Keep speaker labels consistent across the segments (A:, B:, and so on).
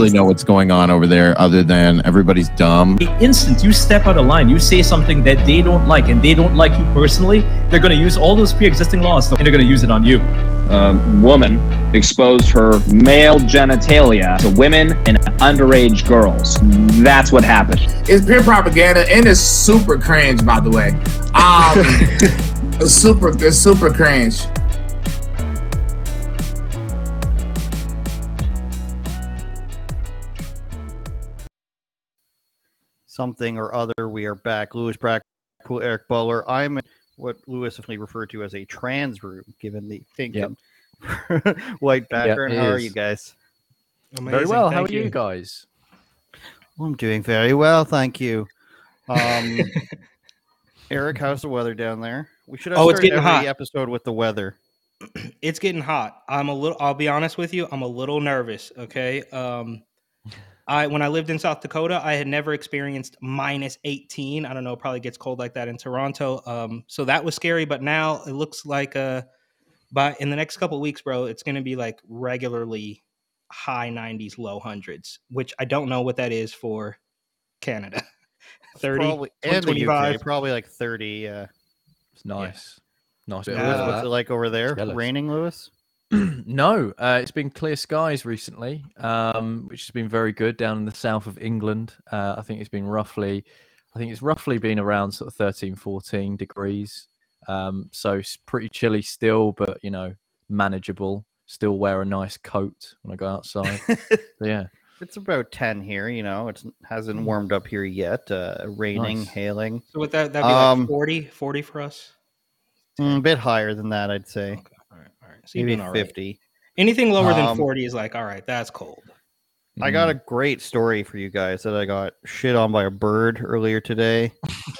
A: really know what's going on over there other than everybody's dumb.
B: The instant you step out of line, you say something that they don't like and they don't like you personally, they're going to use all those pre-existing laws and they're going to use it on you.
C: um, woman exposed her male genitalia to women and underage girls. That's what happened.
D: It's pure propaganda and it's super cringe, by the way. Um, super, it's super cringe.
E: Something or other. We are back. Lewis Brack, cool Eric Butler. I'm in what Lewis officially referred to as a trans room, given the pink
F: Yep.
E: and white background.
F: it
E: How are you guys?
F: Very well. How are you guys?
E: Well, I'm doing very well, thank you. Um, Eric, how's the weather down there? We should have
G: Oh, it's
E: started
G: getting
E: every
G: hot.
E: episode with the weather.
G: It's getting hot. I'm a little. I'll be honest with you. I'm a little nervous. Okay. Um, I when I lived in South Dakota, I had never experienced minus 18. I don't know. It probably gets cold like that in Toronto. Um, so that was scary. But now it looks like uh, by in the next couple of weeks, bro, it's going to be like regularly high 90s, low hundreds, which I don't know what that is for Canada. 30,
E: probably, and the
G: 25.
E: UK, probably like 30. Uh,
F: It's nice. Nice
G: Yeah.
F: of
E: Lewis, what's it
F: that.
E: like over there? Raining, Lewis?
F: no, uh, it's been clear skies recently, um, which has been very good down in the south of England. Uh, I think it's been roughly, I think it's roughly been around sort of 13, 14 degrees. Um, so it's pretty chilly still, but you know, manageable. Still wear a nice coat when I go outside. Yeah,
E: It's about 10 here, you know. It hasn't warmed up here yet. Uh, raining,
F: Nice.
E: hailing.
G: So would that that'd be
E: Um,
G: like 40, 40 for us?
E: Mm, a bit higher than that, I'd say.
G: Okay. All right. All right. So
E: Maybe
G: doing all right.
E: 50.
G: Anything lower than
E: Um,
G: 40 is like, all right, that's cold.
E: I got a great story for you guys that I got shit on by a bird earlier today.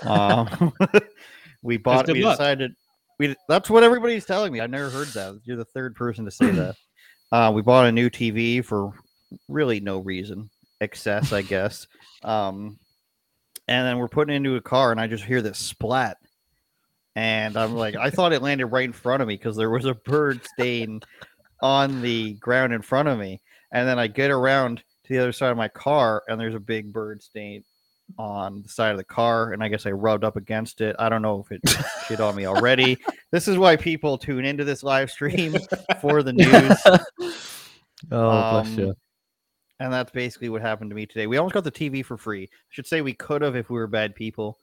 E: um, we bought.
G: good
E: We
G: luck.
E: decided. We. That's what everybody's telling me. I've never heard that. You're the third person to say that. Uh, we bought a new TV for really no reason, excess, I guess. Um, and then we're putting it into a car, and I just hear this splat, and I'm like, I thought it landed right in front of me because there was a bird stain on the ground in front of me, and then I get around to the other side of my car, and there's a big bird stain on the side of the car, and I guess I rubbed up against it. I don't know if it shit on me already. This is why people tune into this live stream for the news.
F: oh bless you.
E: Um, And that's basically what happened to me today. We almost got the TV for free. I should say we could have if we were bad people.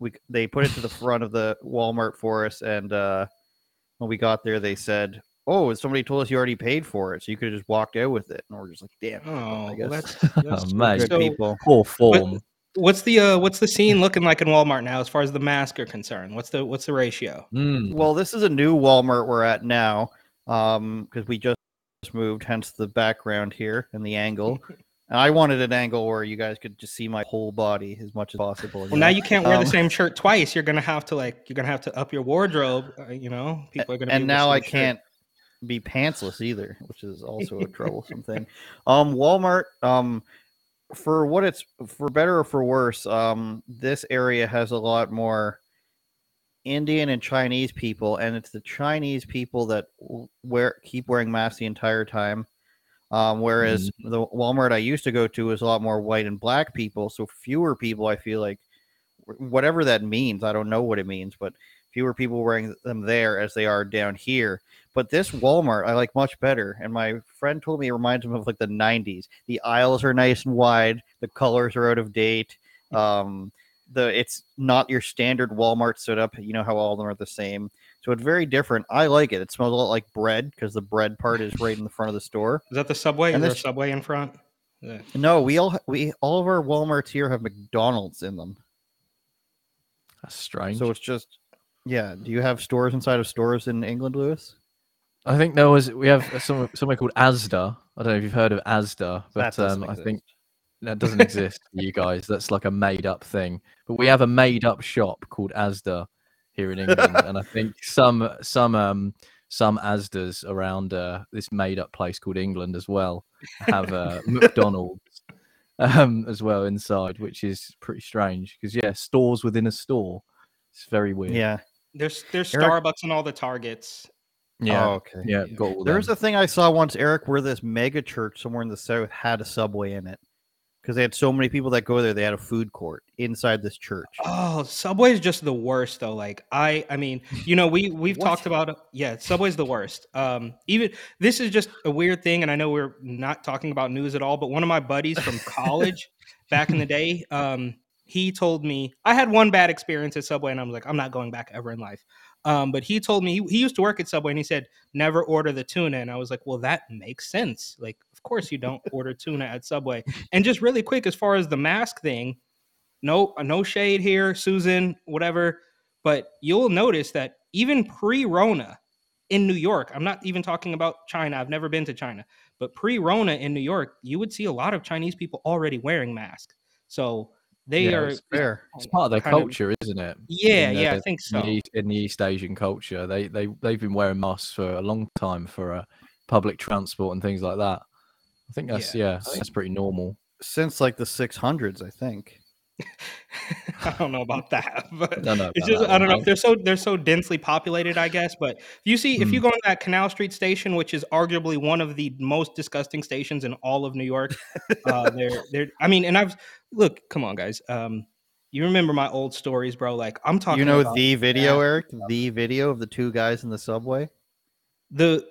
E: We they put it to the front of the Walmart for us, and uh, when we got there, they said, "Oh, somebody told us you already paid for it, so you could have just walked out with it." And we're just like, "Damn,
G: Oh,
E: I
G: well,
E: guess
G: that's,
F: Oh,
G: that's
F: mate.
E: good
G: So-
E: people."
F: Poor form.
G: what's the uh, what's the scene looking like in Walmart now as far as the mask are concerned? What's the what's the ratio?
F: Mm.
E: Well, this is a new Walmart we're at now, um, because we just moved, hence the background here and the angle. I wanted an angle where you guys could just see my whole body as much as possible.
G: Well, now you can't wear
E: Um,
G: the same shirt twice. You're gonna have to like you're gonna have to up your wardrobe. Uh, you know, people are gonna.
E: and now I
G: shirt.
E: can't be pantsless either, which is also a troublesome thing. Um, Walmart, um, for what it's for better or for worse, um, this area has a lot more Indian and Chinese people, and it's the Chinese people that wear keep wearing masks the entire time. Um, whereas the Walmart I used to go to was a lot more white and black people, so fewer people. I feel like whatever that means, I don't know what it means, but fewer people wearing them there as they are down here. But this Walmart I like much better. And my friend told me it reminds him of like the 90s. The aisles are nice and wide, the colors are out of date. Um, the it's not your standard Walmart setup. You know how all of them are the same. So it's very different. I like it. It smells a lot like bread because the bread part is right in the front of the store.
G: Is that the subway? Is
E: And
G: there a
E: this-
G: subway in front? Yeah.
E: No, we all we all of our Walmarts here have McDonald's in them.
F: That's strange.
E: So it's just yeah. Do you have stores inside of stores in England, Lewis?
F: I think there was we have some somewhere called Asda. I don't know if you've heard of Asda, but um, I think that doesn't exist for you guys. That's like a made up thing. But we have a made up shop called Asda here in England, and I think some some um some Asdas around uh, this made up place called England as well have uh, McDonald's um as well inside, which is pretty strange because yeah, stores within a store. It's very weird.
E: Yeah.
G: There's there's
E: Eric-
G: Starbucks and all the Targets.
F: Yeah,
E: Oh, okay.
F: yeah, got all
E: There was a thing I saw once, Eric, where this mega church somewhere in the south had a subway in it because they had so many people that go there. They had a food court inside this church.
G: Oh, Subway is just the worst though. Like I, I mean, you know, we we've talked about yeah, Subway's the worst. Um, even this is just a weird thing, and I know we're not talking about news at all, but one of my buddies from college back in the day, um, he told me I had one bad experience at Subway, and I was like, I'm not going back ever in life. Um, but he told me he, he used to work at Subway, and he said never order the tuna, and I was like, well, that makes sense. Like, of course you don't order tuna at Subway. And just really quick, as far as the mask thing no no shade here susan whatever but you'll notice that even pre-rona in new york i'm not even talking about china i've never been to china but pre-rona in new york you would see a lot of chinese people already wearing masks so they
F: Yeah,
G: are
E: It's fair.
F: It's part of their
G: kind of-
F: culture, isn't it?
G: yeah
F: in
G: yeah i think
F: in
G: so
F: the East, in the East Asian culture. They they they've been wearing masks for a long time for uh, public transport and things like that. I think that's yeah, that's pretty normal.
E: Since like the 600s, I think.
G: i don't know about that but
F: I don't know
G: it's just
F: that
G: i don't know if they're so they're so densely populated i guess but if you see if you
F: Hmm.
G: go on that canal street station which is arguably one of the most disgusting stations in all of new york uh they're they're i mean and i've look come on guys um you remember my old stories bro like i'm talking
E: You know
G: about
E: the video,
G: bad
E: Eric? The video of the two guys in the subway?
G: the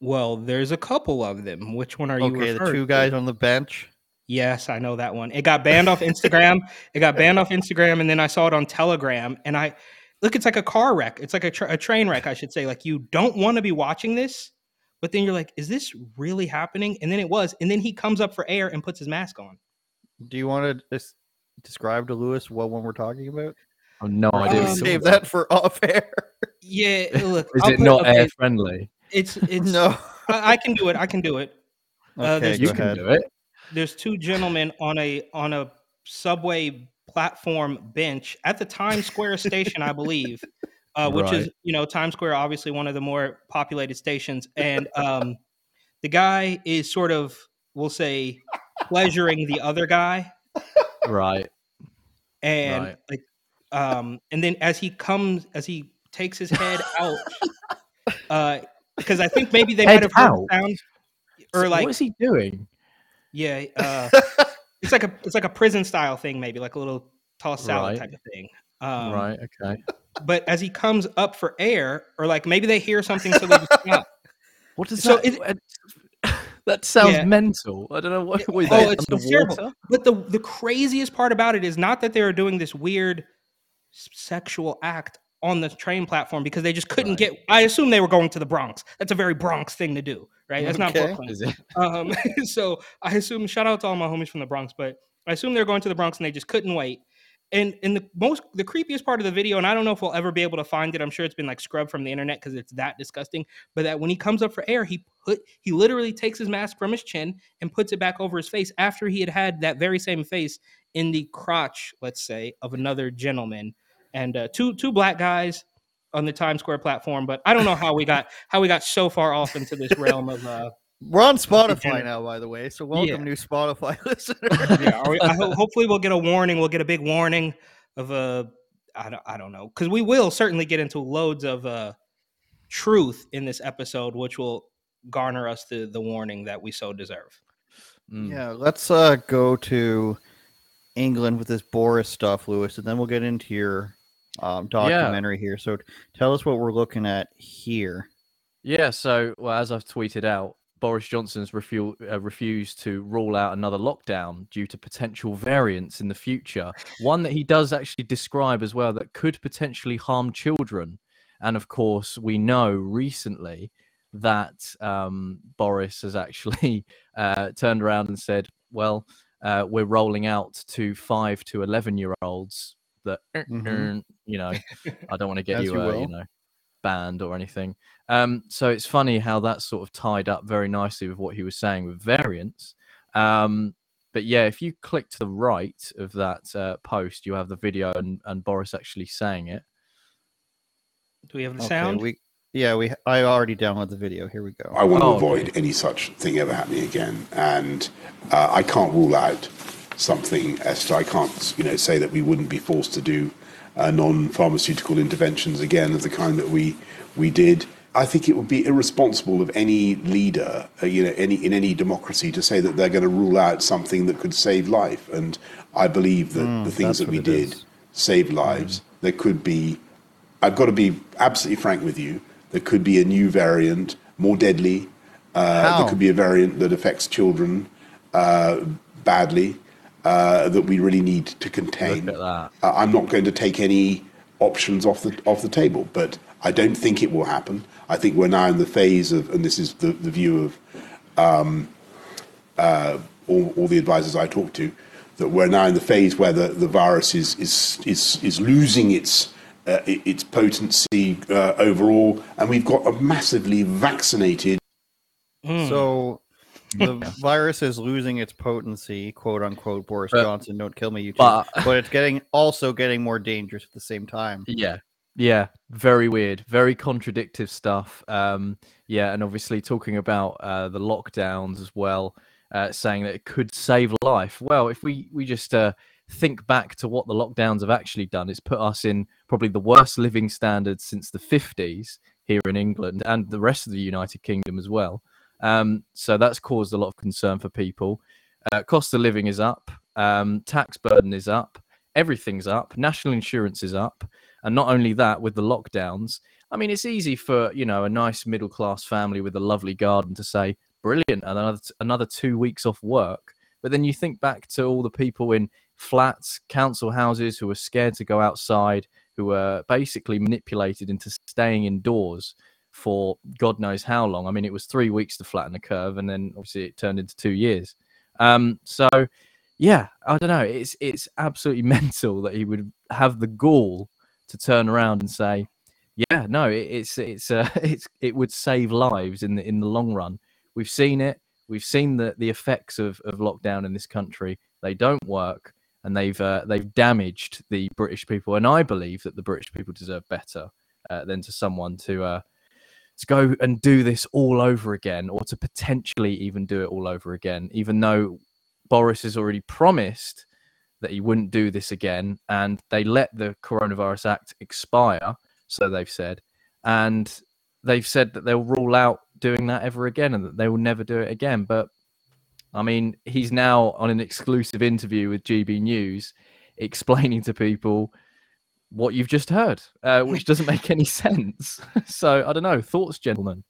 G: well there's a couple of them which one are you
E: Okay, the
G: referring
E: two
G: to?
E: guys on the bench.
G: Yes, I know that one. It got banned off Instagram. It got banned off Instagram, and then I saw it on Telegram. And I look, it's like a car wreck. It's like a, tra- a train wreck, I should say. Like you don't want to be watching this, but then you're like, is this really happening? And then it was. And then he comes up for air and puts his mask on.
E: Do you want to des- describe to Lewis what one we're talking about?
F: Oh no
E: Or do
F: idea.
E: we
G: Um,
E: save that for off air.
G: Yeah, look.
F: Is
G: I'll
F: it not air friendly?
G: It's it's.
E: no.
G: I, I can do it. I can do it. Uh,
E: Okay,
G: there's
F: You
G: two-
F: can do it.
G: there's two gentlemen on a on a subway platform bench at the Times Square station, I believe, uh, which is you know Times Square, obviously one of the more populated stations, and um, the guy is sort of we'll say pleasuring the other guy,
F: Right.
G: and
F: Right.
G: like um, and then as he comes as he takes his head out, uh, because I think maybe they might have heard
F: out?
G: sound or
F: So
G: like
F: what is he doing?
G: yeah. Uh, it's like a it's like a prison style thing, maybe like a little tossed salad
F: Right.
G: type of thing. Um,
F: right. Okay.
G: But as he comes up for air, or like maybe they hear something, so they just stop.
F: What does
G: So
F: that?
G: it-
F: that sounds
G: Yeah.
F: mental. I don't know what.
G: Oh, it's terrible. But the the craziest part about it is not that they are doing this weird sexual act on the train platform because they just couldn't
F: Right.
G: get. I assume they were going to the Bronx. That's a very Bronx thing to do, right? That's not
E: Okay.
G: Brooklyn.
F: Is it?
G: Um, so I assume shout out to all my homies from the Bronx, but I assume they're going to the Bronx and they just couldn't wait. And and the most the creepiest part of the video, and I don't know if we'll ever be able to find it. I'm sure it's been like scrubbed from the internet because it's that disgusting. But that when he comes up for air, he put he literally takes his mask from his chin and puts it back over his face after he had had that very same face in the crotch, let's say, of another gentleman and uh, two two black guys on the Times Square platform. But I don't know how we got how we got so far off into this realm of uh,
E: We're on Spotify now, by the way. So welcome,
G: Yeah.
E: new Spotify listeners.
G: yeah, we- I ho- hopefully we'll get a warning. We'll get a big warning of a. I don't. I don't know because we will certainly get into loads of uh, truth in this episode, which will garner us the the warning that we so deserve.
F: Mm.
E: Yeah, let's uh, go to England with this Boris stuff, Lewis, and then we'll get into your um, documentary here. So tell us what we're looking at here.
F: Yeah, so well, as I've tweeted out, Boris Johnson's refu- uh, refused to rule out another lockdown due to potential variants in the future. One that he does actually describe as well that could potentially harm children. And of course, we know recently that um, Boris has actually uh, turned around and said, well, uh, we're rolling out to five to 11 year olds that,
E: Mhm.
F: you know, I don't want to get you,
E: you
F: uh, you know, banned or anything. Um, so it's funny how that's sort of tied up very nicely with what he was saying with variants. Um, but yeah, if you click to the right of that uh, post, you have the video and, and Boris actually saying it.
G: Do we have the
E: Okay,
G: sound?
E: we yeah, we I already downloaded the video. Here we go.
H: I want
F: Oh,
H: to avoid any such thing ever happening again, and uh, I can't rule out something. Esther, I can't, you know, say that we wouldn't be forced to do uh, non-pharmaceutical interventions again of the kind that we we did. I think it would be irresponsible of any leader, uh, you know, any in any democracy to say that they're going to rule out something that could save life. And I believe that
E: Mm,
H: the things that we did
E: is.
H: saved lives. There could be, I've got to be absolutely frank with you. There could be a new variant, more deadly. Uh, there could be a variant that affects children uh, badly uh, that we really need to contain.
F: Look at that.
H: Uh, I'm not going to take any options off the off the table, but I don't think it will happen. I think we're now in the phase of, and this is the, the view of um, uh, all, all the advisors I talk to, that we're now in the phase where the, the virus is is is, is losing its uh, its potency uh, overall, and we've got a massively vaccinated.
G: Mm.
E: So the virus is losing its potency, quote unquote. Boris
F: But-
E: Johnson, don't kill me, you.
F: but-
E: but it's getting also getting more dangerous at the same time.
F: Yeah. Yeah. Very weird. Very contradictive stuff. Um, yeah. And obviously talking about uh, the lockdowns as well, uh, saying that it could save life. Well, if we, we just uh, think back to what the lockdowns have actually done, it's put us in probably the worst living standards since the 50s here in England and the rest of the United Kingdom as well. Um, so that's caused a lot of concern for people. Uh, cost of living is up, um, tax burden is up, everything's up, national insurance is up. And not only that, with the lockdowns, I mean, it's easy for you know a nice middle class family with a lovely garden to say, "Brilliant, another another two weeks off work." But then you think back to all the people in flats, council houses who were scared to go outside, who were basically manipulated into staying indoors for God knows how long. I mean, it was three weeks to flatten the curve, and then obviously it turned into two years. Um, so, yeah, I don't know. It's it's absolutely mental that he would have the gall to turn around and say, "Yeah, no, it, it's it's uh, it's it would save lives in the in the long run." We've seen it. We've seen the the effects of of lockdown in this country. They don't work, and they've uh, they've damaged the British people. And I believe that the British people deserve better uh, than to someone to uh, to go and do this all over again, or to potentially even do it all over again, even though Boris has already promised that he wouldn't do this again, and they let the Coronavirus Act expire, so they've said, and they've said that they'll rule out doing that ever again, and that they will never do it again. But I mean, he's now on an exclusive interview with GB News, explaining to people what you've just heard, uh, which doesn't make any sense. so I don't know. Thoughts, gentlemen?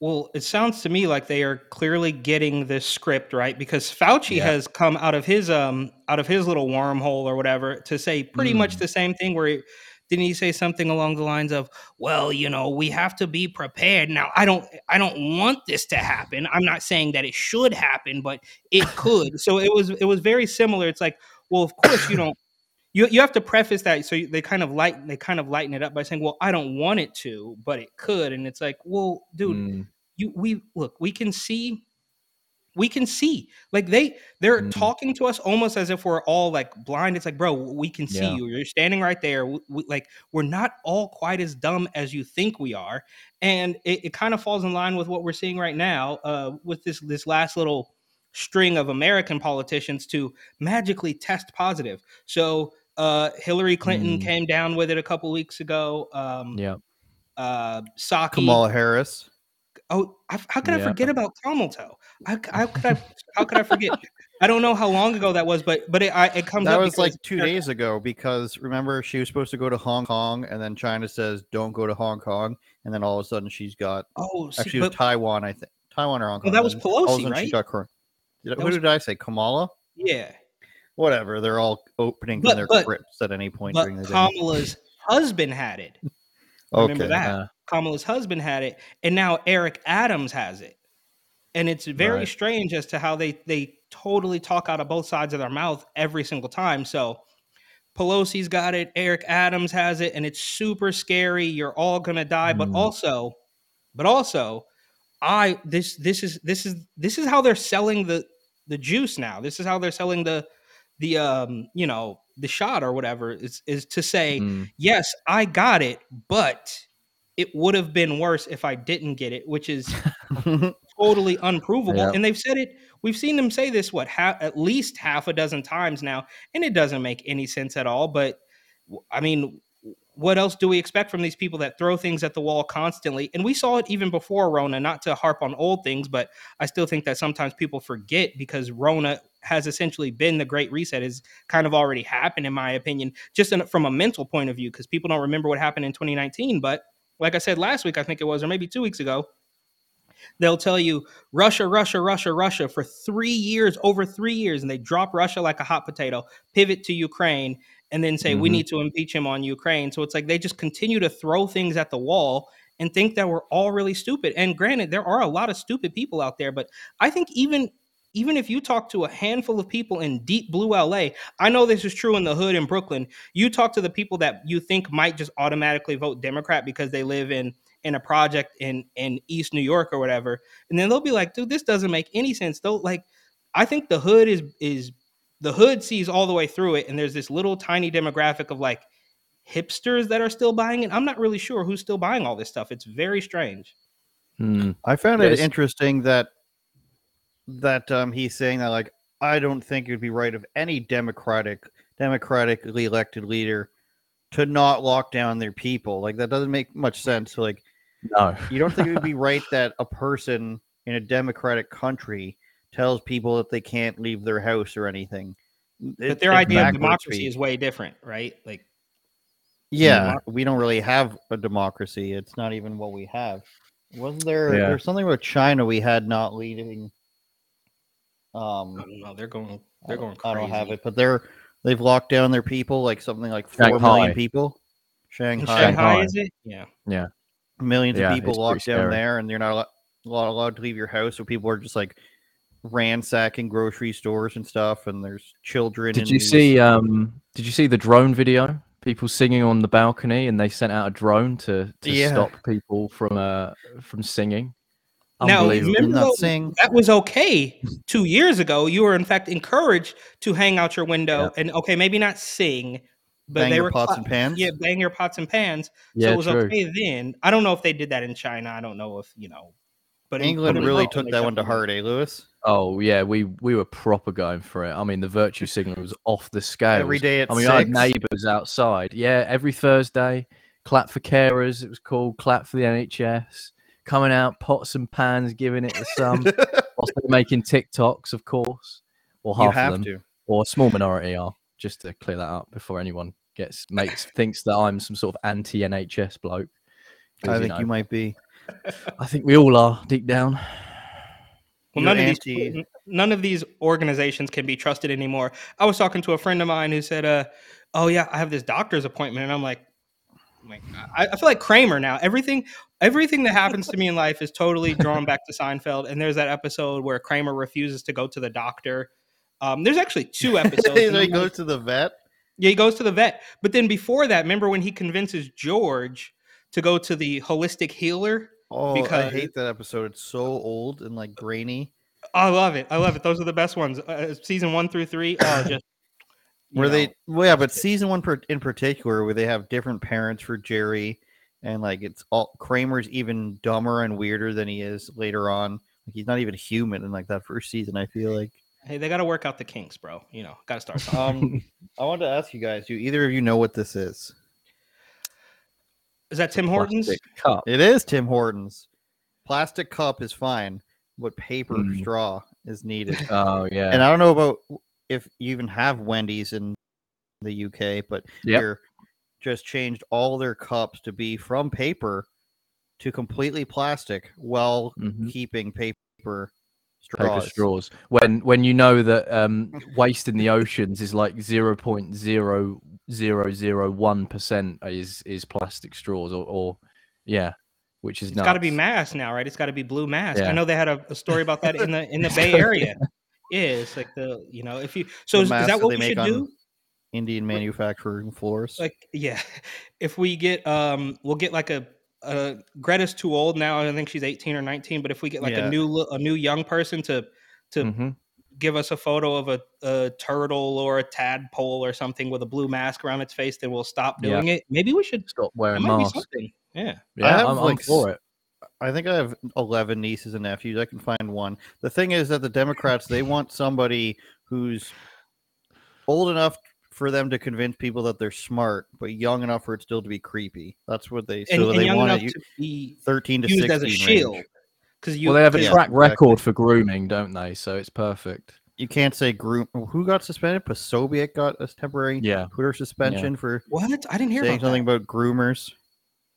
G: Well, it sounds to me like they are clearly getting this script right because Fauci
F: Yeah.
G: has come out of his um out of his little wormhole or whatever to say pretty much
F: Mm.
G: the same thing. Where he, didn't he say something along the lines of, "Well, you know, we have to be prepared." Now, I don't I don't want this to happen. I'm not saying that it should happen, but it could. so it was it was very similar. It's like, well, of course you don't. You, you have to preface that so they kind of light they kind of lighten it up by saying, "Well, I don't want it to, but it could," and it's like, "Well, dude,
F: Mm,
G: you we look we can see we can see. Like they they're
F: Mm.
G: talking to us almost as if we're all like blind. It's like bro we can see
F: Yeah.
G: you. You're standing right there. We, we- like we're not all quite as dumb as you think we are. And it, it kind of falls in line with what we're seeing right now uh with this this last little string of american politicians to magically test positive. So uh hillary clinton
F: Mm.
G: came down with it a couple weeks ago um
F: yeah.
G: uh Psaki,
E: Kamala Harris.
G: Oh, I, how could I forget about Kamalto? How, how could I? How could I forget? I don't know how long ago that was, but but it I, it comes
E: That
G: up
E: was like two days ago because remember she was supposed to go to Hong Kong and then China says don't go to Hong Kong and then all of a sudden she's got
G: Oh, see,
E: actually was
G: but,
E: Taiwan I think Taiwan or Hong Kong.
G: Well, that was
E: and all of a
G: Pelosi, right?
E: She got Did
G: That
E: who
G: was-
E: did I say? Kamala?
G: yeah,
E: Whatever. They're all opening
G: But-
E: from their
G: but-
E: crypts at any point during the day.
G: Kamala's husband had it. Remember
E: Okay.
G: that
F: Uh,
G: Kamala's husband had it, and now Eric Adams has it, and it's very
F: Right.
G: strange as to how they they totally talk out of both sides of their mouth every single time. So. Pelosi's got it. Eric Adams has it, and it's super scary. You're all gonna die, but
F: Mm.
G: also, but also, I this this is this is this is how they're selling the the juice now. This is how they're selling the the um you know the shot or whatever is is to say
F: mm,
G: yes I got it, but it would have been worse if I didn't get it, which is totally unprovable.
F: Yeah.
G: And they've said it. We've seen them say this what ha- at least half a dozen times now, and it doesn't make any sense at all. But I mean, what else do we expect from these people that throw things at the wall constantly? And we saw it even before Rona, not to harp on old things, but I still think that sometimes people forget because Rona has essentially been the great reset is kind of already happened in my opinion just in, from a mental point of view because people don't remember what happened in 2019 but like i said last week i think it was or maybe two weeks ago they'll tell you russia russia russia russia for three years over three years and they drop russia like a hot potato pivot to ukraine and then say we
F: Mhm.
G: need to impeach him on ukraine so it's like they just continue to throw things at the wall and think that we're all really stupid and granted there are a lot of stupid people out there but i think even even if you talk to a handful of people in deep blue LA, I know this is true in the hood in Brooklyn. You talk to the people that you think might just automatically vote Democrat because they live in in a project in in East New York or whatever, and then they'll be like, "Dude, this doesn't make any sense." Though, like, I think the hood is is the hood sees all the way through it, and there's this little tiny demographic of like hipsters that are still buying it. I'm not really sure who's still buying all this stuff. It's very strange.
F: Hmm.
E: I found it
F: Yes.
E: interesting that that um, he's saying that like I don't think it would be right of any democratic democratically elected leader to not lock down their people. Like that doesn't make much sense. Like
F: No.
E: you don't think it would be right that a person in a democratic country tells people that they can't leave their house or anything.
G: But their idea of democracy is way different, right? Like,
E: Yeah, we don't really have a democracy. It's not even what we have. Wasn't there?
F: Yeah.
E: There's something about China we had not leading. Um,
G: I don't know. They're going. They're going
E: don't, I don't have it, but they're they've locked down their people like something like four million
F: Shanghai.
E: people. Shanghai,
G: Shanghai,
F: Shanghai.
G: is it? Yeah.
E: millions
F: Yeah,
E: of people locked down
F: scary.
E: there, and you're not allo- not allowed to leave your house. So people are just like ransacking grocery stores and stuff, and there's children.
F: Did
E: in
F: you
E: these-
F: see? Um, did you see the drone video? People singing on the balcony, and they sent out a drone to, to
E: Yeah.
F: stop people from uh from singing.
G: Now, remember
E: not
G: though, that was okay two years ago. You were in fact encouraged to hang out your window and okay, maybe not sing, but
E: Bang
G: they
E: your
G: were
E: pots and pans?
G: Yeah, bang your pots and pans.
F: yeah,
G: so it was
F: true.
G: okay then. I don't know if they did that in China. I don't know if you know, but
E: England
G: in
E: really took that one to heart, eh, Lewis?
F: Oh yeah, we we were proper going for it. I mean, the virtue signal was off the scale.
E: Every day at
F: I mean, I had neighbours outside. Yeah, every Thursday, clap for carers. It was called clap for the NHS. Coming out, pots and pans, giving it the some. whilst they're making TikToks, of course, or half
E: you
F: of them,
E: to.
F: or a small minority are. Just to clear that up before anyone gets makes thinks that I'm some sort of anti NHS bloke.
E: I think
F: know,
E: you might be.
F: I think we all are deep down.
G: Well, none of these none of these organizations can be trusted anymore. I was talking to a friend of mine who said, uh, "Oh yeah, I have this doctor's appointment," and I'm like, I'm like, I, I feel like Kramer now. Everything, everything that happens to me in life is totally drawn back to Seinfeld. And there's that episode where Kramer refuses to go to the doctor. Um, there's actually two episodes. and
E: they
G: I'm
E: go
G: like-
E: to the vet.
G: yeah, he goes to the vet. But then before that, remember when he convinces George to go to the holistic healer?
E: Oh,
G: because I
E: hate that episode. It's so old and like grainy.
G: I love it. I love it. Those are the best ones. Uh, season one through three. Oh, just
E: Where
G: know.
E: they, well, yeah, but season one per, in particular, where they have different parents for Jerry, and like it's all Kramer's even dumber and weirder than he is later on. Like he's not even human in like that first season. I feel like.
G: Hey, they got to work out the kinks, bro. You know, got to start something.
E: Um, I wanted to ask you guys: Do either of you know what this is?
G: Is that Tim Hortons?
F: Cup.
E: It is Tim Hortons. Plastic cup is fine, but paper
F: Mm.
E: straw is needed.
F: Oh yeah.
E: And I don't know about if you even have Wendy's in the UK, but
F: Yep.
E: here just changed all their cups to be from paper to completely plastic while
F: Mhm.
E: keeping paper
F: paper
E: straws.
F: straws. When when you know that um, waste in the oceans is like zero point zero zero zero one percent is is plastic straws or, or yeah, which is
G: It's got to be
F: nuts.
G: mass now, right? It's got to be blue mass. I know they had a, a story about that in the in the Bay Area. Yeah, it's like the you know if you so is, is that
E: that
G: what
E: they
G: we
E: make
G: should
E: on
G: do?
E: Indian manufacturing floors.
G: Like yeah, if we get um we'll get like a. Uh, Greta's too old now. I think she's 18 or 19. But if we get like
E: Yeah.
G: a new li- a new young person to to
F: Mhm.
G: give us a photo of a, a turtle or a tadpole or something with a blue mask around its face, then we'll stop
F: Yeah.
G: doing it. Maybe we should.
F: Stop wearing
G: might
F: masks.
G: something. Yeah.
F: Yeah,
E: have,
F: I'm, I'm
E: like,
F: for it.
E: I think I have 11 nieces and nephews. I can find one. The thing is that the Democrats, they want somebody who's old enough for them to convince people that they're smart, but young enough for it still to be creepy. That's what they.
G: and,
E: so
G: and
E: they
G: young
E: want
G: to be
E: thirteen to
G: used
E: sixteen
G: as a shield. Because you,
F: well, they have a
E: Yeah,
F: track
E: exactly.
F: record for grooming, don't they? So it's perfect.
E: You can't say groom. Who got suspended? Posobiec got a temporary
F: Yeah,
E: Twitter suspension for
G: what? I didn't hear
E: saying
G: about
E: something
G: that.
E: about groomers.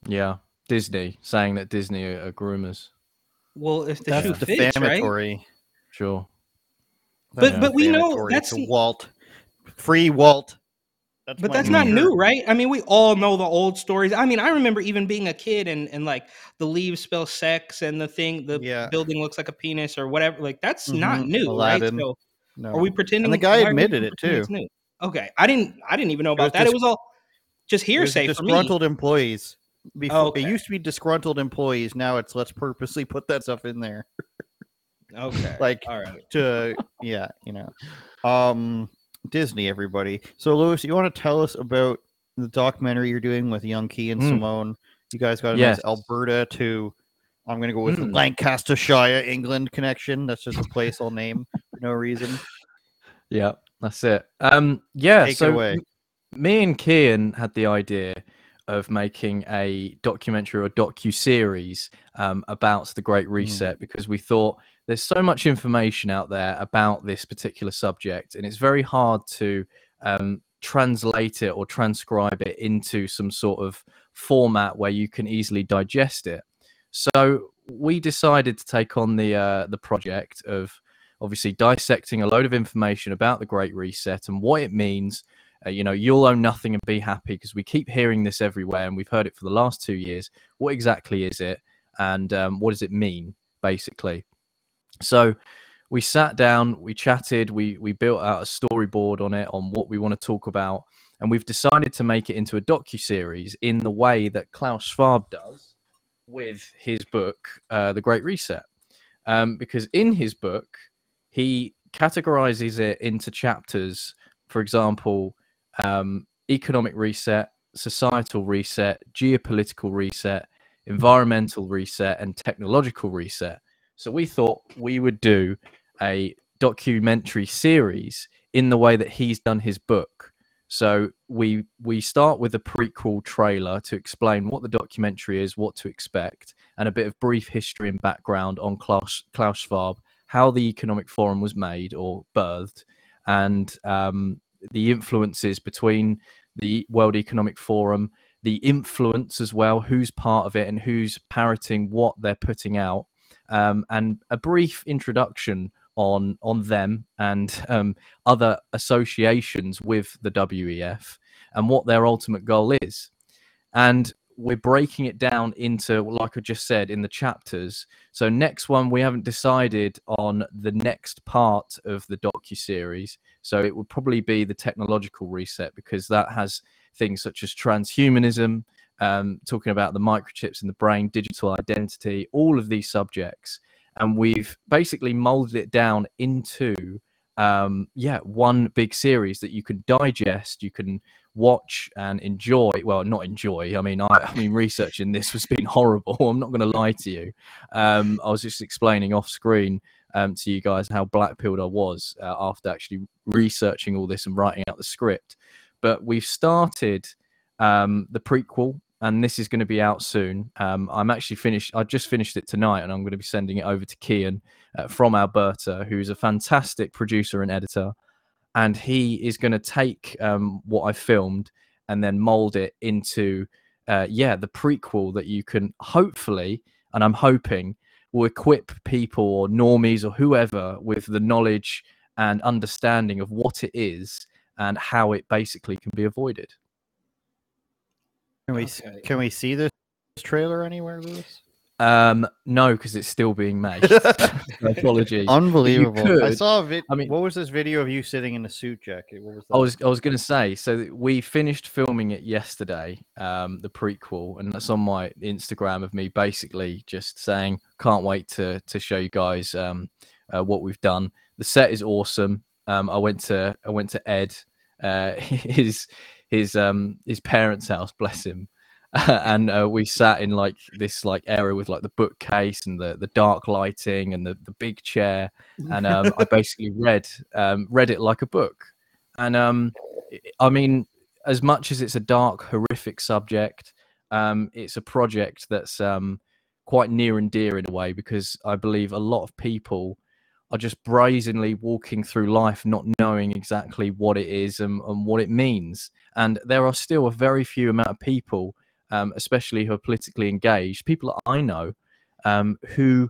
F: yeah. Disney saying that Disney are, are groomers.
G: Well, if the
E: That's
G: shoe fits, right?
E: defamatory.
F: Sure.
G: But-
E: That's
G: but we know that's-
E: to Walt. Free Walt. That's
G: But that's not new, right? I mean, we all know the old stories. I mean, I remember even being a kid and, and like the leaves spell sex and the thing, the
E: Yeah.
G: building looks like a penis or whatever. Like that's not
E: Mhm,
G: new,
E: Aladdin.
G: right? So
E: No.
G: are we pretending?
E: the guy
G: why are we
E: admitted it, too.
G: Okay, I didn't. I didn't even know
E: was
G: about that.
E: dis-
G: It was all just
E: It was
G: hearsay for me.
E: disgruntled employees. Before,
G: Okay.
E: It used to be disgruntled employees. Now it's let's purposely put that stuff in there.
G: Okay,
E: Like
G: all right.
E: to yeah, you know. Um Disney, everybody. So Lewis, you want to tell us about the documentary you're doing with Young Key and
F: Mm.
E: Simone? You guys got a
F: Yes.
E: nice Alberta to I'm gonna go with
F: Mm.
E: Lancastershire, England connection. That's just a place I'll name for no reason.
F: Yeah, that's it. Um, yeah.
E: Take it
F: so
E: away.
F: me and Kian had the idea of making a documentary or docu series um, about the Great Reset because we thought there's so much information out there about this particular subject, and it's very hard to um, translate it or transcribe it into some sort of format where you can easily digest it. So we decided to take on the uh, the project of obviously dissecting a load of information about the Great Reset and what it means. Uh, you know, you'll own nothing and be happy because we keep hearing this everywhere and we've heard it for the last two years. What exactly is it? And um, what does it mean, basically? So we sat down, we chatted, we we built out a storyboard on it on what we want to talk about, and we've decided to make it into a docu series in the way that Klaus Schwab does with his book, uh, The Great Reset, um, because in his book he categorizes it into chapters. For example, um, economic reset, societal reset, geopolitical reset, environmental reset, and technological reset. So we thought we would do a documentary series in the way that he's done his book. So we we start with a prequel trailer to explain what the documentary is, what to expect, and a bit of brief history and background on Klaus Klaus Schwab, how the Economic Forum was made or birthed, and um, the influences between the World Economic Forum, the influence as well, who's part of it and who's parroting what they're putting out, um, and a brief introduction on on them and um, other associations with the WEF and what their ultimate goal is. And we're breaking it down into, like I just said, in the chapters. So next one, we haven't decided on the next part of the docu series. So it would probably be the technological reset because that has things such as transhumanism, um, talking about the microchips in the brain, digital identity, all of these subjects and we've basically molded it down into um yeah one big series that you can digest you can watch and enjoy well not enjoy i mean i, I mean researching this has been horrible i'm not going to lie to you um i was just explaining off screen um to you guys how blackpilled i was uh, after actually researching all this and writing out the script but we've started um the prequel and this is going to be out soon. Um, I'm actually finished. I just finished it tonight, and I'm going to be sending it over to Kian uh, from Alberta, who's a fantastic producer and editor, and he is going to take um, what I filmed and then mold it into, uh, yeah, the prequel that you can hopefully, and I'm hoping, will equip people or normies or whoever with the knowledge and understanding of what it is and how it basically can be avoided.
E: Can we
G: Okay.
E: can we see this trailer anywhere, Lewis?
F: Um, no, because it's still being made. Apologies.
E: Unbelievable. I saw a vid.
F: I mean-
E: what was this video of you sitting in a suit jacket? What was that?
F: I was I was going to say so we finished filming it yesterday, um, the prequel, and that's on my Instagram of me basically just saying can't wait to to show you guys um, uh, what we've done. The set is awesome. Um, I went to I went to Ed, uh, his his um his parents' house, bless him, and uh, we sat in like this like area with like the bookcase and the the dark lighting and the the big chair, and um, I basically read um, read it like a book, and um, I mean, as much as it's a dark, horrific subject, um, it's a project that's um, quite near and dear in a way because I believe a lot of people are just brazenly walking through life not knowing exactly what it is and, and what it means. And there are still a very few amount of people, um, especially who are politically engaged, people that I know, um, who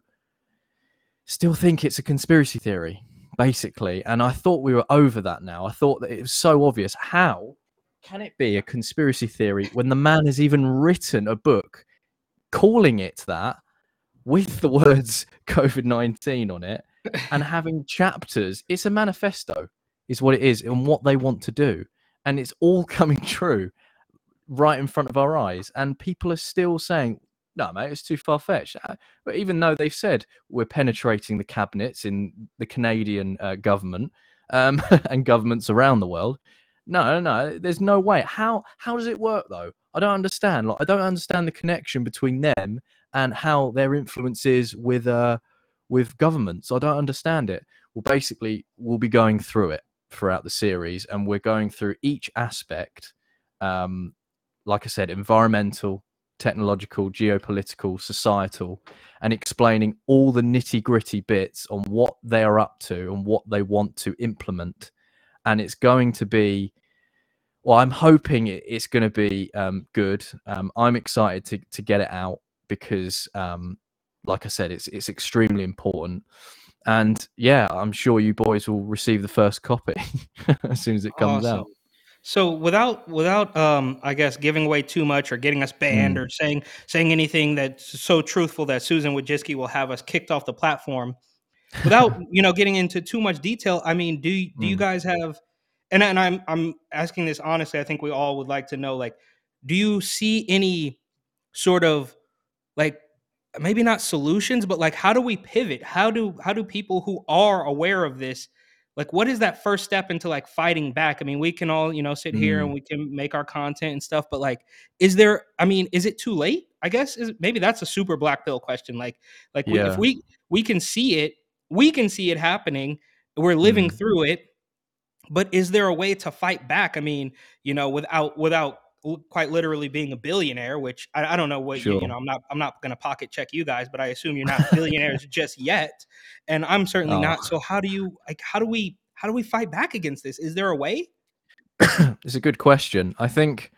F: still think it's a conspiracy theory, basically. And I thought we were over that now. I thought that it was so obvious. How can it be a conspiracy theory when the man has even written a book calling it that with the words COVID 19 on it and having chapters? It's a manifesto, is what it is, and what they want to do. And it's all coming true right in front of our eyes. And people are still saying, no, mate, it's too far fetched. But even though they've said we're penetrating the cabinets in the Canadian uh, government um, and governments around the world, no, no, no, there's no way. How how does it work though? I don't understand. Like, I don't understand the connection between them and how their influence is with uh with governments. I don't understand it. Well, basically, we'll be going through it throughout the series, and we're going through each aspect. Um, like I said, environmental, technological, geopolitical, societal, and explaining all the nitty gritty bits on what they are up to and what they want to implement. And it's going to be, well, I'm hoping it's going to be um, good. Um, I'm excited to, to get it out because, um, like I said, it's it's extremely important. And yeah, I'm sure you boys will receive the first copy as soon as it comes
G: Awesome.
F: out.
G: So without without um I guess giving away too much or getting us banned
F: Mm.
G: or saying saying anything that's so truthful that Susan Wojcicki will have us kicked off the platform, without you know getting into too much detail, I mean, do do you
F: Mm.
G: guys have and and I'm I'm asking this honestly, I think we all would like to know like do you see any sort of like maybe not solutions but like how do we pivot how do how do people who are aware of this like what is that first step into like fighting back? I mean we can all you know sit here and we can make our content and stuff but like is there i mean is it too late? I guess is maybe that's a super black pill question like like we, if we we can see it we can see it happening we're living
F: Mm.
G: through it but is there a way to fight back? I mean you know without without quite literally being a billionaire which i, I don't know what you, you know i'm not i'm not going to pocket check you guys but i assume you're not billionaires just yet and i'm certainly
F: Oh.
G: not so how do you like how do we how do we fight back against this is there a way
F: it's a good question. I think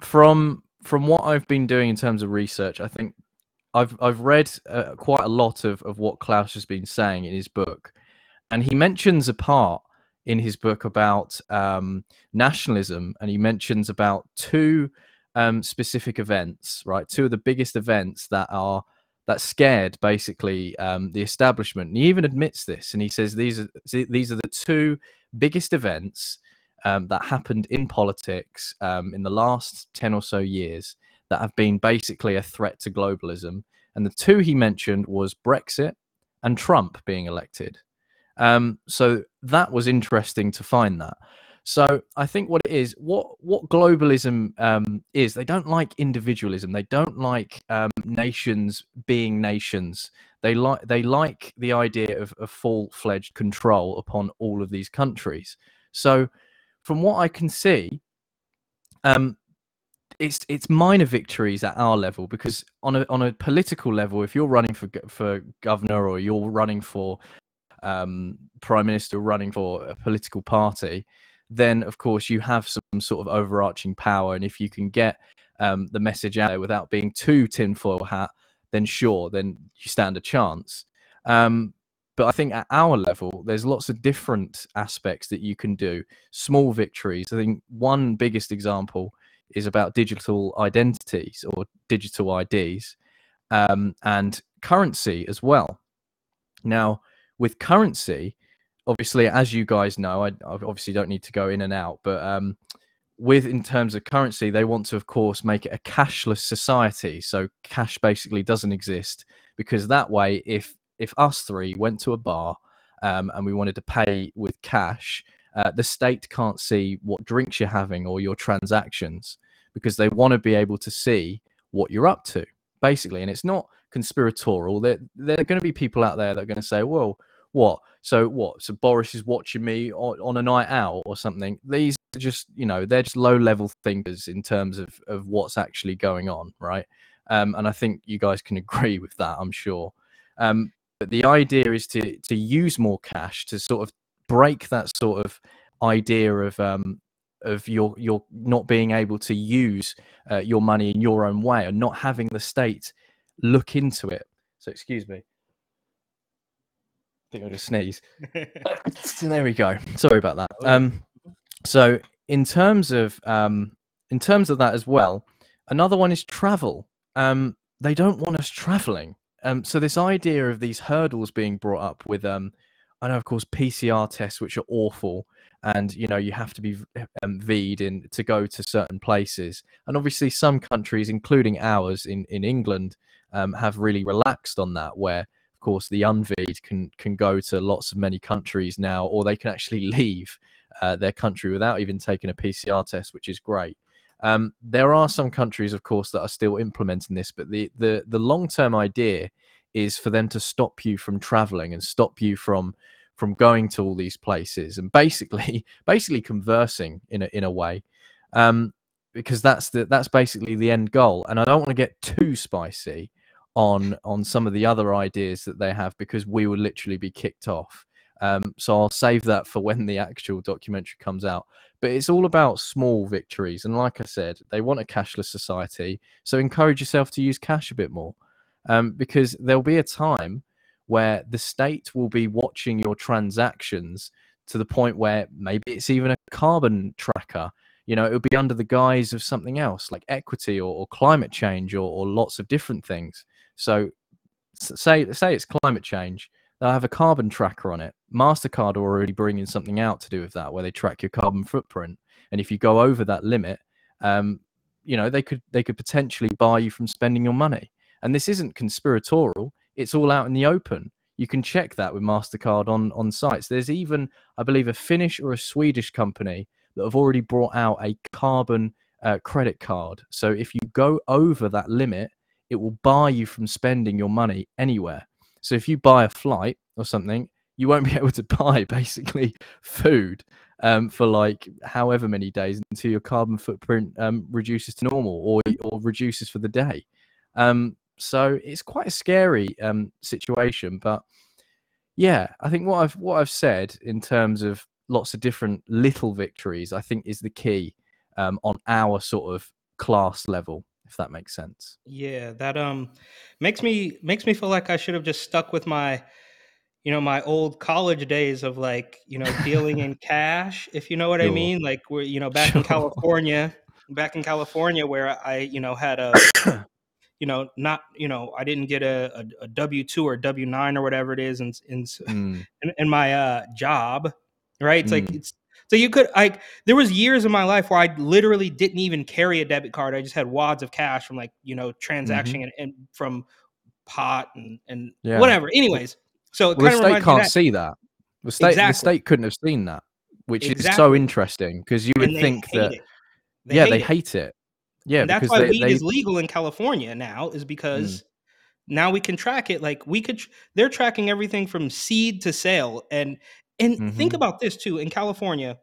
F: from from what I've been doing in terms of research, I think I've I've read uh, quite a lot of of what Klaus has been saying in his book, and he mentions a part in his book about um, nationalism, and he mentions about two um, specific events, right? Two of the biggest events that are that scared basically um, the establishment. And he even admits this, and he says these are these are the two biggest events um, that happened in politics um, in the last 10 or so years that have been basically a threat to globalism. And the two he mentioned was Brexit and Trump being elected. Um, so that was interesting to find that. So I think what it is, what what globalism um, is, they don't like individualism. They don't like um, nations being nations. They like they like the idea of, of full fledged control upon all of these countries. So from what I can see, um, it's it's minor victories at our level because on a on a political level, if you're running for for governor or you're running for um, prime minister, running for a political party, then of course you have some sort of overarching power, and if you can get um, the message out there without being too tinfoil hat, then sure, then you stand a chance. Um, but I think at our level, there's lots of different aspects that you can do. Small victories. I think one biggest example is about digital identities or digital IDs um, and currency as well. Now, with currency, obviously, as you guys know, I, I obviously don't need to go in and out, but um, with in terms of currency, they want to, of course, make it a cashless society. So cash basically doesn't exist because that way, if if us three went to a bar um, and we wanted to pay with cash, uh, the state can't see what drinks you're having or your transactions because they want to be able to see what you're up to, basically. And it's not conspiratorial. There, there are going to be people out there that are going to say, well, what? So what? So Boris is watching me on, on a night out or something. These are just, you know, they're just low level thinkers in terms of of what's actually going on, right? Um, and I think you guys can agree with that. I'm sure. Um, but the idea is to to use more cash to sort of break that sort of idea of um, of your your not being able to use uh, your money in your own way and not having the state look into it. So excuse me. Think I just sneeze. there we go. Sorry about that. Um, so in terms of um, in terms of that as well, another one is travel. Um, they don't want us traveling. Um, so this idea of these hurdles being brought up with um, I know of course PCR tests which are awful, and you know you have to be um, V'd in to go to certain places, and obviously some countries, including ours in in England, um, have really relaxed on that where course the unv'd can can go to lots of many countries now or they can actually leave uh, their country without even taking a pcr test which is great. Um, there are some countries of course that are still implementing this but the the, the long term idea is for them to stop you from traveling and stop you from from going to all these places and basically basically conversing in a in a way um, because that's the that's basically the end goal. And i don't want to get too spicy on on some of the other ideas that they have because we will literally be kicked off. Um, so i'll save that for when the actual documentary comes out. But it's all about small victories and like i said they want a cashless society. So encourage yourself to use cash a bit more um, because there'll be a time where the state will be watching your transactions to the point where maybe it's even a carbon tracker. You know it would be under the guise of something else like equity or, or climate change or, or lots of different things so say say it's climate change they'll have a carbon tracker on it. Mastercard are already bringing something out to do with that where they track your carbon footprint. And if you go over that limit um, you know they could they could potentially bar you from spending your money. And this isn't conspiratorial. It's all out in the open. You can check that with mastercard on on sites. There's even i believe a finnish or a swedish company that have already brought out a carbon uh, credit card. So if you go over that limit it will bar you from spending your money anywhere so if you buy a flight or something you won't be able to buy basically food um, for like however many days until your carbon footprint um, reduces to normal or or reduces for the day um, so it's quite a scary um, situation. But yeah, I think what I've what I've said in terms of lots of different little victories, I think is the key um, on our sort of class level, if that makes sense.
G: Yeah, that um makes me makes me feel like I should have just stuck with my you know my old college days of like you know dealing in cash if you know what i mean like we're you know back in california back in california where i you know had a you know not you know i didn't get a, a, a w2 or w9 or whatever it is in in,
F: Mm,
G: in, in my uh job right it's like
F: Mm.
G: it's so you could like there was years in my life where i literally didn't even carry a debit card i just had wads of cash from like you know transacting and, and from pot and and
F: Yeah.
G: whatever anyways so it
F: well, the state
G: reminds me of
F: can't
G: that.
F: see that. The state, the state couldn't have seen that, which is so interesting because you would think that.
G: it.
F: yeah,
G: hate
F: they
G: it.
F: hate it. Yeah,
G: and that's why
F: they,
G: weed
F: they
G: is legal in California now, is
F: Mm.
G: because now we can track it. Like we could, they're tracking everything from seed to sale. And and think
F: Mhm.
G: about this too. In California,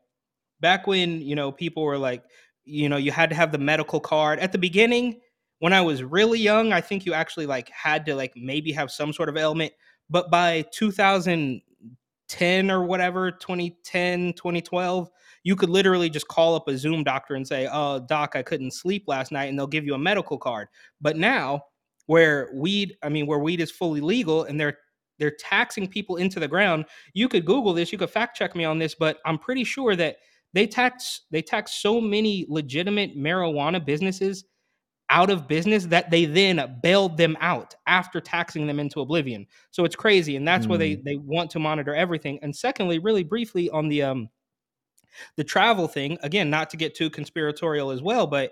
G: back when you know people were like, you know, you had to have the medical card at the beginning. When I was really young, I think you actually like had to like maybe have some sort of ailment. But by 2010 or whatever, 2010, 2012, you could literally just call up a Zoom doctor and say, "Oh, doc, I couldn't sleep last night," and they'll give you a medical card. But now, where weed, I mean, where weed is fully legal and they're they're taxing people into the ground, you could Google this, you could fact check me on this, but I'm pretty sure that they tax they tax so many legitimate marijuana businesses out of business that they then bailed them out after taxing them into oblivion. So it's crazy, and that's why they they want to monitor everything. And secondly, really briefly on the um the travel thing again, not to get too conspiratorial as well, but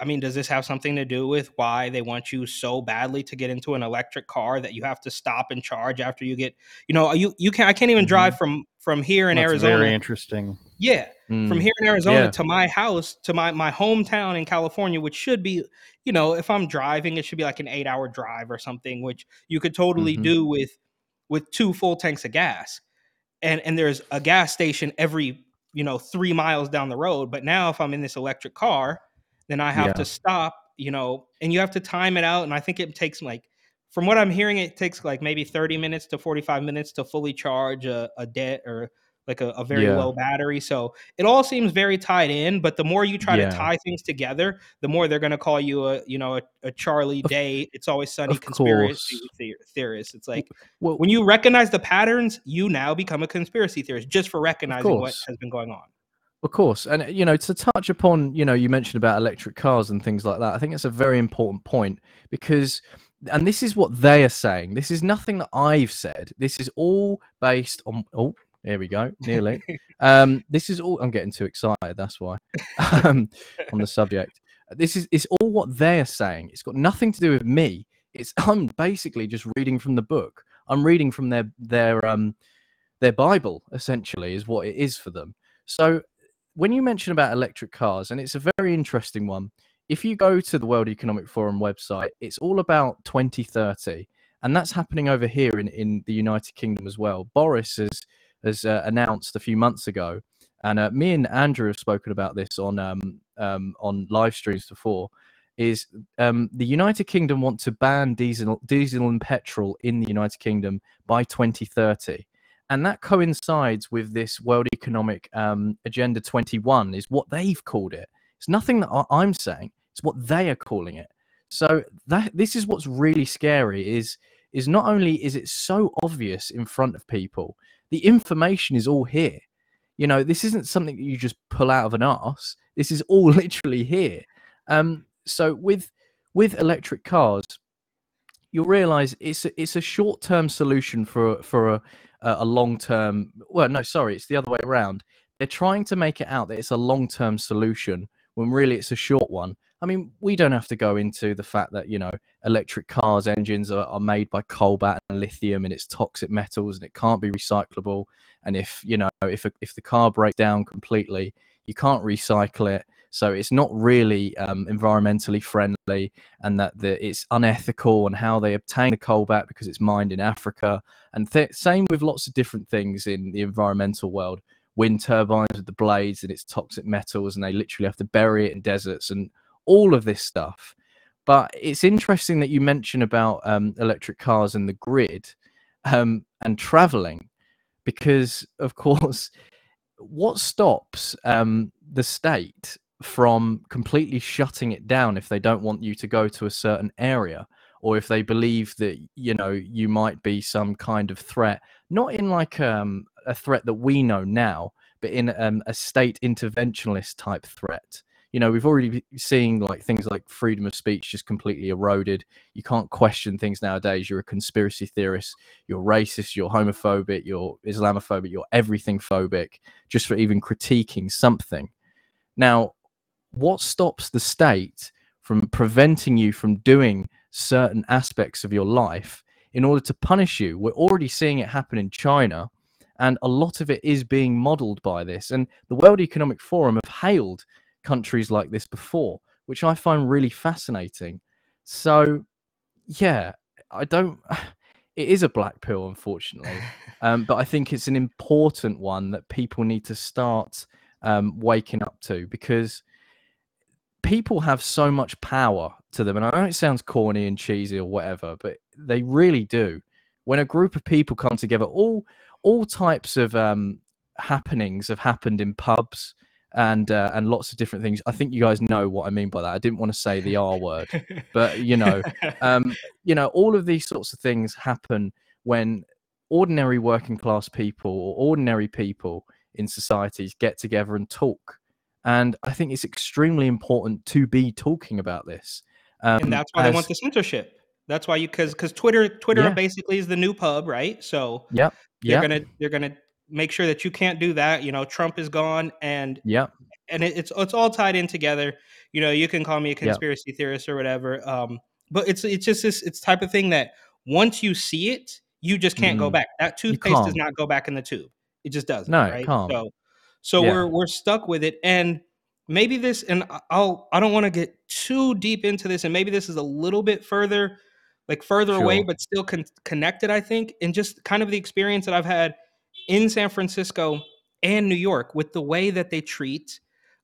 G: I mean, does this have something to do with why they want you so badly to get into an electric car that you have to stop and charge after you get, you know, you you can I can't even drive from from here in
E: That's
G: Arizona.
E: very interesting.
G: Yeah, from
F: Mm,
G: here in Arizona
F: Yeah.
G: to my house to my my hometown in California, which should be, you know, if I'm driving, it should be like an eight hour drive or something, which you could totally
F: Mhm.
G: do with with two full tanks of gas, and and there's a gas station every you know three miles down the road. But now if I'm in this electric car, then I have
F: Yeah.
G: to stop, you know, and you have to time it out. And I think it takes like, from what I'm hearing, it takes like maybe 30 minutes to 45 minutes to fully charge a, a debt or like a, a very
F: Yeah.
G: low battery. So it all seems very tied in. But the more you try
F: Yeah.
G: to tie things together, the more they're going to call you a, you know, a, a Charlie
F: Of-
G: Day. It's always sunny conspiracy
F: course.
G: theorist. It's like
F: Well,
G: when you recognize the patterns, you now become a conspiracy theorist just for recognizing what has been going on.
F: Of course, and you know, to touch upon, you know, you mentioned about electric cars and things like that. I think it's a very important point because, and this is what they are saying. This is nothing that I've said. This is all based on. Oh, here we go, nearly. um, this is all. I'm getting too excited. That's why. um, on the subject, this is it's all what they're saying. It's got nothing to do with me. It's I'm basically just reading from the book. I'm reading from their their um their Bible essentially is what it is for them. So when you mention about electric cars, and it's a very interesting one, if you go to the World Economic Forum website, it's all about 2030, and that's happening over here in, in the United Kingdom as well. Boris has has uh, announced a few months ago, and uh, me and Andrew have spoken about this on um, um, on live streams before. Is um, the United Kingdom want to ban diesel diesel and petrol in the United Kingdom by 2030? And that coincides with this World Economic um, Agenda 21, is what they've called it. It's nothing that I'm saying; it's what they are calling it. So that this is what's really scary is is not only is it so obvious in front of people, the information is all here. You know, this isn't something that you just pull out of an arse. This is all literally here. Um, so with with electric cars, you'll realize it's a, it's a short term solution for for a a, a long term. Well, no, sorry, it's the other way around. They're trying to make it out that it's a long term solution when really it's a short one. I mean, we don't have to go into the fact that you know electric cars engines are, are made by cobalt and lithium and it's toxic metals and it can't be recyclable. And if you know if if the car breaks down completely, you can't recycle it. So it's not really um, environmentally friendly, and that the, it's unethical and how they obtain the cobalt because it's mined in Africa. And th- same with lots of different things in the environmental world. Wind turbines with the blades and it's toxic metals, and they literally have to bury it in deserts and all of this stuff. But it's interesting that you mention about um, electric cars and the grid um, and traveling, because of course, what stops um, the state from completely shutting it down if they don't want you to go to a certain area? or if they believe that you know you might be some kind of threat not in like um, a threat that we know now but in um, a state interventionist type threat. You know we've already seen like things like freedom of speech just completely eroded. You can't question things nowadays. You're a conspiracy theorist. You're racist. You're homophobic. You're islamophobic. You're everything phobic just for even critiquing something. Now what stops the state from preventing you from doing certain aspects of your life in order to punish you. We're already seeing it happen in China, and a lot of it is being modeled by this. And the World Economic Forum have hailed countries like this before, which I find really fascinating. So, yeah, I don't. It is a black pill, unfortunately, um, but I think it's an important one that people need to start um, waking up to because people have so much power to them. And I know it sounds corny and cheesy or whatever, but they really do. When a group of people come together, all all types of um, happenings have happened in pubs and uh, and lots of different things. I think you guys know what I mean by that. I didn't want to say the R word, but you know, um, you know, all of these sorts of things happen when ordinary working class people or ordinary people in societies get together and talk. And I think it's extremely important to be talking about this. Um,
G: and that's why they want the censorship. That's why you because because Twitter Twitter
F: Yeah.
G: basically is the new pub, right? So
F: Yep.
G: they're
F: Yep.
G: gonna they're gonna make sure that you can't do that. You know, Trump is gone, and
F: yeah,
G: and it, it's it's all tied in together. You know, you can call me a conspiracy theorist or whatever. Um, but it's it's just this it's type of thing that once you see it, you just can't go
F: Mhm.
G: back. That toothpaste does not go back in the tube. It just doesn't.
F: No,
G: right?
F: can't.
G: So so
F: Yeah.
G: we're we're stuck with it, and maybe this and I- I'll I don't want to get too deep into this, and maybe this is a little bit further like further away but still con- connected. I think, and just kind of the experience that I've had in San Francisco and New York with the way that they treat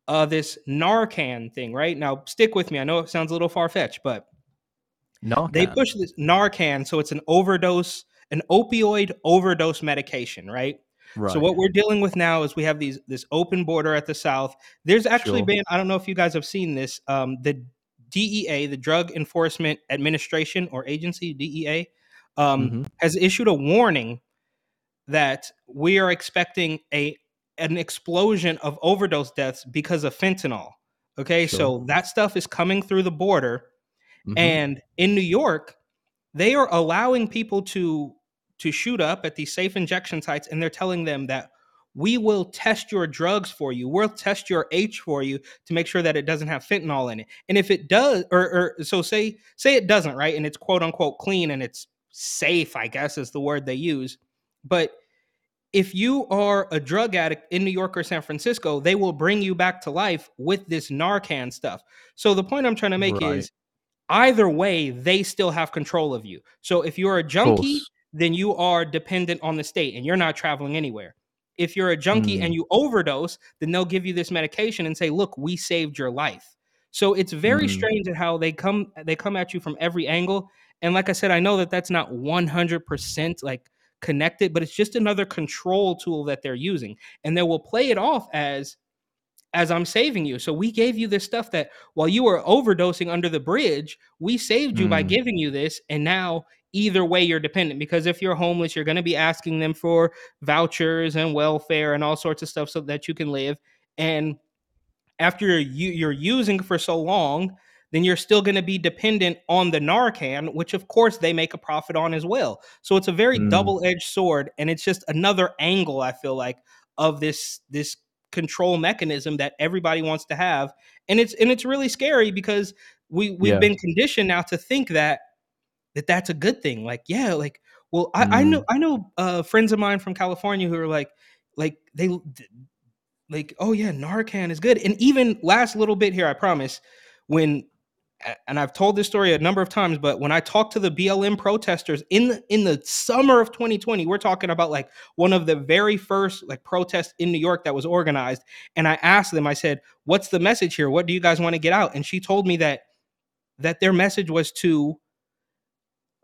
G: uh, this Narcan thing. Right now, stick with me. I know it sounds a little far fetched, but
F: Narcan.
G: they push this Narcan, so it's an overdose, an opioid overdose medication, right?
F: Right.
G: So what we're dealing with now is we have these this open border at the south. There's actually
F: Sure.
G: been I don't know if you guys have seen this. Um, the DEA, the Drug Enforcement Administration or Agency (DEA), um,
F: Mhm.
G: has issued a warning that we are expecting a an explosion of overdose deaths because of fentanyl. Okay,
F: Sure.
G: so that stuff is coming through the border,
F: Mhm.
G: and in New York, they are allowing people to to shoot up at these safe injection sites, and they're telling them that we will test your drugs for you. We'll test your H for you to make sure that it doesn't have fentanyl in it. And if it does, or, or so say say it doesn't, right? And it's quote unquote clean and it's safe, I guess is the word they use. But if you are a drug addict in New York or San Francisco, they will bring you back to life with this Narcan stuff. So the point I'm trying to make
F: Right.
G: is either way, they still have control of you. So if you're a junkie. Then you are dependent on the state and you're not traveling anywhere. If you're a junkie
F: Mm.
G: and you overdose, then they'll give you this medication and say, "Look, we saved your life." So it's very
F: Mm.
G: strange at how they come they come at you from every angle. And like I said, I know that that's not 100% like connected, but it's just another control tool that they're using. And they will play it off as as I'm saving you. So we gave you this stuff that while you were overdosing under the bridge, we saved you by
F: Mm.
G: giving you this. And now either way you're dependent because if you're homeless, you're going to be asking them for vouchers and welfare and all sorts of stuff so that you can live. And after you're, you're using for so long, then you're still going to be dependent on the Narcan, which of course they make a profit on as well. So it's a very
F: Mm.
G: double-edged sword, and it's just another angle I feel like of this this control mechanism that everybody wants to have, and it's and it's really scary because we we've
F: Yeah.
G: been conditioned now to think that that that's a good thing. Like yeah, like well I, I know I know uh, friends of mine from California who are like like they like oh yeah narcan is good. And even last little bit here i promise when and i've told this story a number of times but when i talked to the blm protesters in the in the summer of 2020 we're talking about like one of the very first like protests in new york that was organized and i asked them i said what's the message here? What do you guys want to get out? And she told me that that their message was to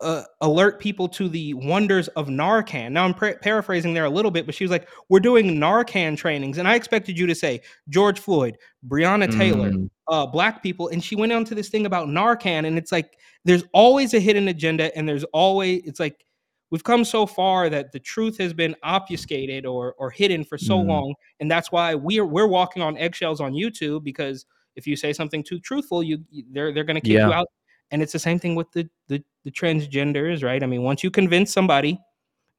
G: uh, alert people to the wonders of Narcan. Now I'm par- paraphrasing there a little bit, but she was like, "We're doing Narcan trainings," and I expected you to say George Floyd, Breonna Taylor,
F: Mm.
G: uh, black people, and she went on to this thing about Narcan, and it's like there's always a hidden agenda, and there's always it's like we've come so far that the truth has been obfuscated or or hidden for so
F: Mm.
G: long, and that's why we're we're walking on eggshells on YouTube because if you say something too truthful, you you- they're they're going to kick
F: Yeah.
G: you out and it's the same thing with the, the the transgenders right? I mean once you convince somebody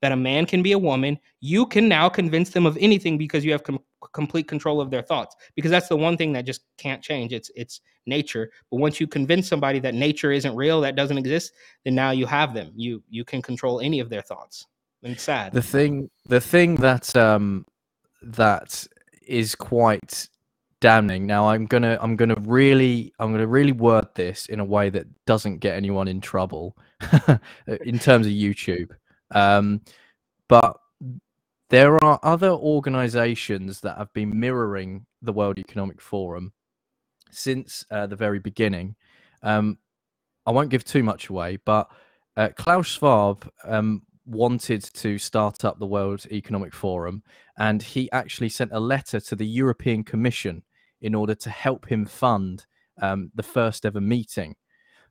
G: that a man can be a woman you can now convince them of anything because you have com- complete control of their thoughts. Because that's the one thing that just can't change. It's it's nature. But once you convince somebody that nature isn't real that doesn't exist then now you have them. You you can control any of their thoughts. And it's sad.
F: The thing the thing that um that is quite damning. Now i'm gonna i'm gonna really i'm gonna really word this in a way that doesn't get anyone in trouble in terms of youtube. Um but there are other organizations that have been mirroring the world economic forum since uh, the very beginning. Um i won't give too much away but uh, klaus schwab um wanted to start up the World Economic Forum, and he actually sent a letter to the European Commission in order to help him fund um, the first ever meeting.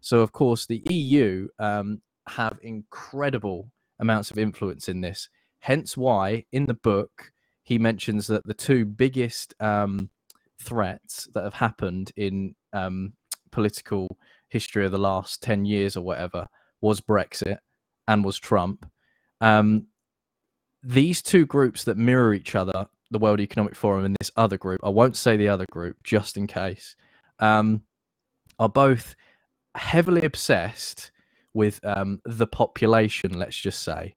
F: So, of course, the EU um, have incredible amounts of influence in this. Hence, why in the book he mentions that the two biggest um, threats that have happened in um, political history of the last 10 years or whatever was Brexit and was Trump. Um, these two groups that mirror each other, the World Economic Forum and this other group, I won't say the other group just in case, um, are both heavily obsessed with um, the population, let's just say.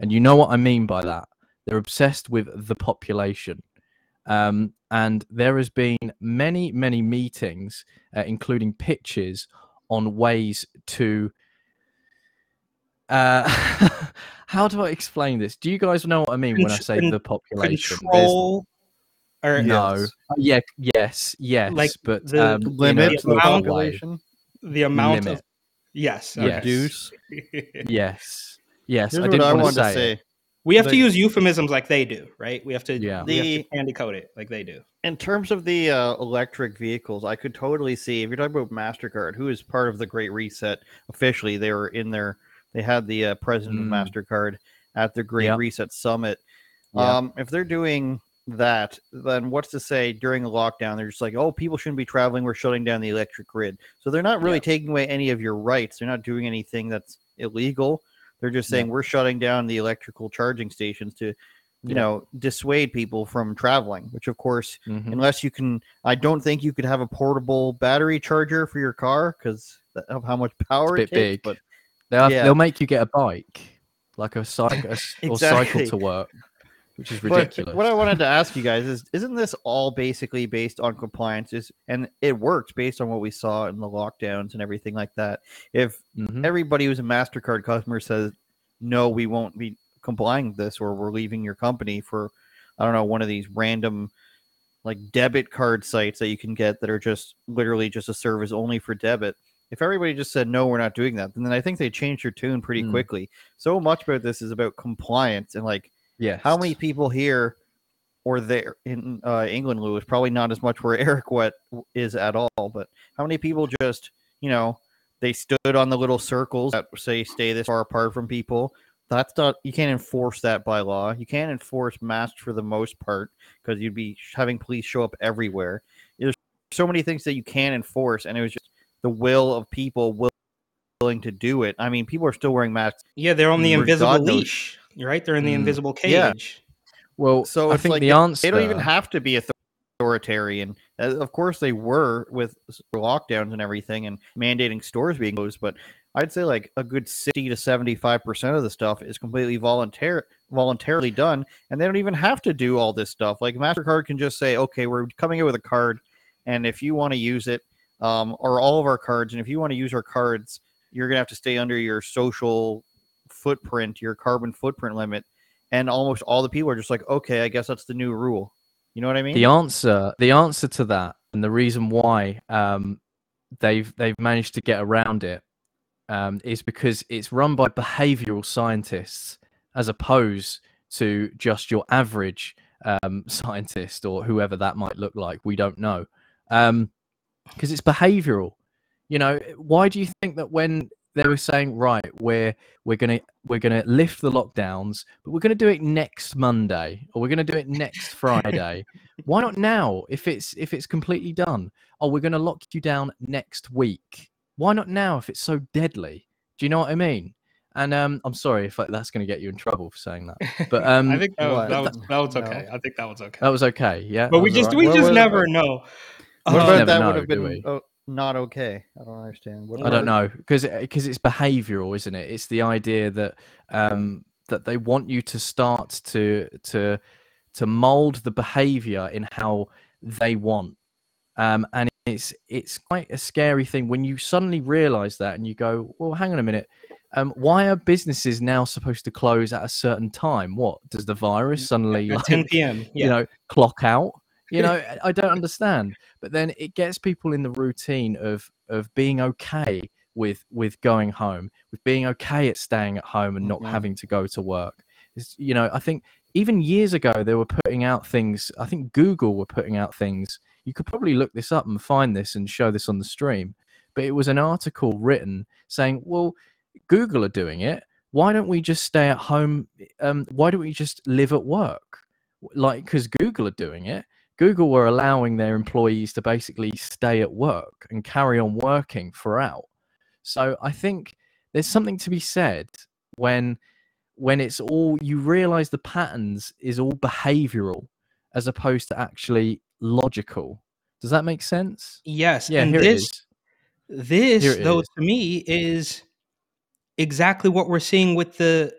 F: And you know what I mean by that. They're obsessed with the population. Um, and there has been many, many meetings, uh, including pitches on ways to uh, how do I explain this? Do you guys know what I mean when I say the population?
G: Control or
F: No.
E: Yes.
F: Yeah. Yes. Yes.
G: Like
F: but
G: the
F: um, in a
E: Limit
G: the
E: the
G: amount-
E: population.
G: the amount
F: Limit.
G: of yes.
F: Yes.
E: Reduce.
F: Yes. Yes.
E: Here's
F: I
E: what
F: didn't
E: I
F: want
E: wanted
F: to
E: to
F: say.
E: say.
F: it.
G: We have to use euphemisms like they do, right? We have to
F: Yeah.
G: we have
E: The-
G: to candy code it like they do.
E: In terms of the uh, electric vehicles, I could totally see if you're talking about Mastercard, who is part of the Great Reset. Officially, they were in there. They had the uh, president
F: Mm.
E: of Mastercard at the Great
F: Yep.
E: Reset Summit.
F: Yeah.
E: Um, if they're doing that, then what's to say during a lockdown they're just like, oh, people shouldn't be traveling. We're shutting down the electric grid. So they're not really
F: Yeah.
E: taking away any of your rights. They're not doing anything that's illegal. They're just
F: Yeah.
E: saying we're shutting down the electrical charging stations to, you
F: Yeah.
E: know, dissuade people from traveling. Which, of course,
F: Mhm.
E: unless you can, I don't think you could have a portable battery charger for your car because of how much power
F: bit
E: it takes.
F: big.
E: But
F: They'll,
E: Yeah.
F: they'll make you get a bike, like a cycle, or cycle to work, which is
E: But
F: ridiculous.
E: what I wanted to ask you guys is, isn't this all basically based on compliances? And it worked based on what we saw in the lockdowns and everything like that. If
F: Mhm.
E: everybody who's a Mastercard customer says, "No, we won't be complying with this," or "We're leaving your company for," I don't know, one of these random like debit card sites that you can get that are just literally just a service only for debit. If everybody just said no, we're not doing that, then I think they changed their tune pretty
F: Mm.
E: quickly. So much about this is about compliance and like
F: yeah
E: how many people here or there in uh, England, Lewis? Probably not as much where Eric Wet is at all, but how many people just, you know, they stood on the little circles that say stay this far apart from people? That's not, you can't enforce that by law. You can't enforce masks for the most part because you'd be having police show up everywhere. There's so many things that you can't enforce, and it was just the will of people will- willing to do it. I mean, people are still wearing masks.
G: Yeah, they're on the invisible
E: God
G: leash. You're right. They're in the
F: Mm.
G: invisible
E: Yeah.
G: cage.
F: Well,
E: So
F: I
E: it's
F: think
E: like
F: the
E: they-
F: answer.
E: They don't even have to be authoritarian. Uh, Of course, they were with lockdowns and everything and mandating stores being closed. But I'd say like a good sixty to seventy-five percent of the stuff is completely voluntary, voluntarily done, and they don't even have to do all this stuff. Like Mastercard can just say, "Okay, we're coming in with a card, and if you want to use it, um, or all of our cards, and if you want to use our cards, you're gonna have to stay under your social footprint, your carbon footprint limit." And almost all the people are just like, "Okay, I guess that's the new rule." You know what I mean?
F: the answer the answer to that and the reason why um, they've they've managed to get around it um, is because it's run by behavioral scientists as opposed to just your average um, scientist or whoever that might look like we don't know because it's behavioral you know why do you think that when they were saying right we're we're gonna we're gonna lift the lockdowns but we're gonna do it next monday or we're gonna do it next friday why not now if it's if it's completely done oh we're gonna lock you down next week why not now if it's so deadly do you know what i mean and um i'm sorry if that's gonna get you in trouble for saying that but um
G: I think that was, that was, that was
E: No.
G: okay. I think that was okay.
F: that was okay yeah
G: but we just
F: alright.
G: we
E: What
G: just
E: was-
G: never know.
E: What
G: Uh,
E: about that
F: know,
E: would have been oh, not okay? I don't understand. What
F: I don't know because because it's behavioural, isn't it? It's the idea that um, that they want you to start to to to mold the behaviour in how they want, um, and it's it's quite a scary thing when you suddenly realise that and you go, well, hang on a minute. Um, why are businesses now supposed to close at a certain time? What does the virus suddenly
G: at
F: like,
G: 10 p.m. Yeah.
F: you know clock out you know I- don't understand but then it gets people in the routine of of being okay with with going home with being okay at staying at home and not
E: Mhm.
F: having to go to work. It's, you know i think even years ago they were putting out things i think google were putting out things. You could probably look this up and find this and show this on the stream but it was an article written saying well google are doing it. Why don't we just stay at home? Um, why don't we just live at work? Like because google are doing it google were allowing their employees to basically stay at work and carry on working throughout so i think there's something to be said when when it's all you realize the patterns is all behavioral as opposed to actually logical does that make sense
G: Yes.
F: yeah
G: and
F: here
G: this
F: it is
G: this
F: it
G: though
F: is.
G: to me is exactly what we're seeing with the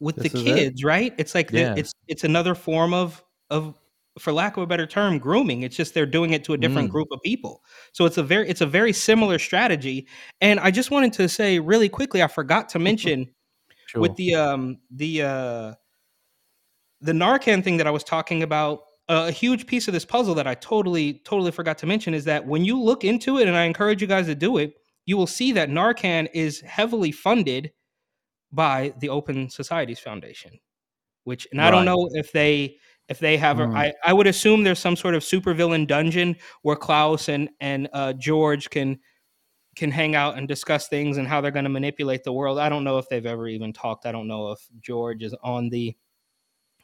G: with
E: This
G: the
E: is it?
G: kids, right? It's like the, it's it's another form of of for lack of a better term grooming. It's just they're doing it to a different
F: Mm.
G: group of people. So it's a very it's a very similar strategy. And I just wanted to say really quickly I forgot to mention
F: Sure.
G: with the um the uh the Narcan thing that I was talking about, uh, a huge piece of this puzzle that I totally totally forgot to mention is that when you look into it, and I encourage you guys to do it, you will see that Narcan is heavily funded by the Open Societies Foundation, which and I don't know if they if they have a,
E: Hmm.
G: I, I would assume there's some sort of supervillain dungeon where Klaus and and uh, George can can hang out and discuss things and how they're going to manipulate the world. I don't know if they've ever even talked. I don't know if George is on the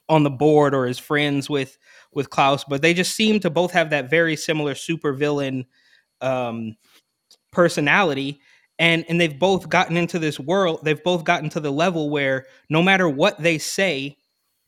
G: on the board or is friends with with Klaus, but they just seem to both have that very similar supervillain um personality and and they've both gotten into this world they've both gotten to the level where no matter what they say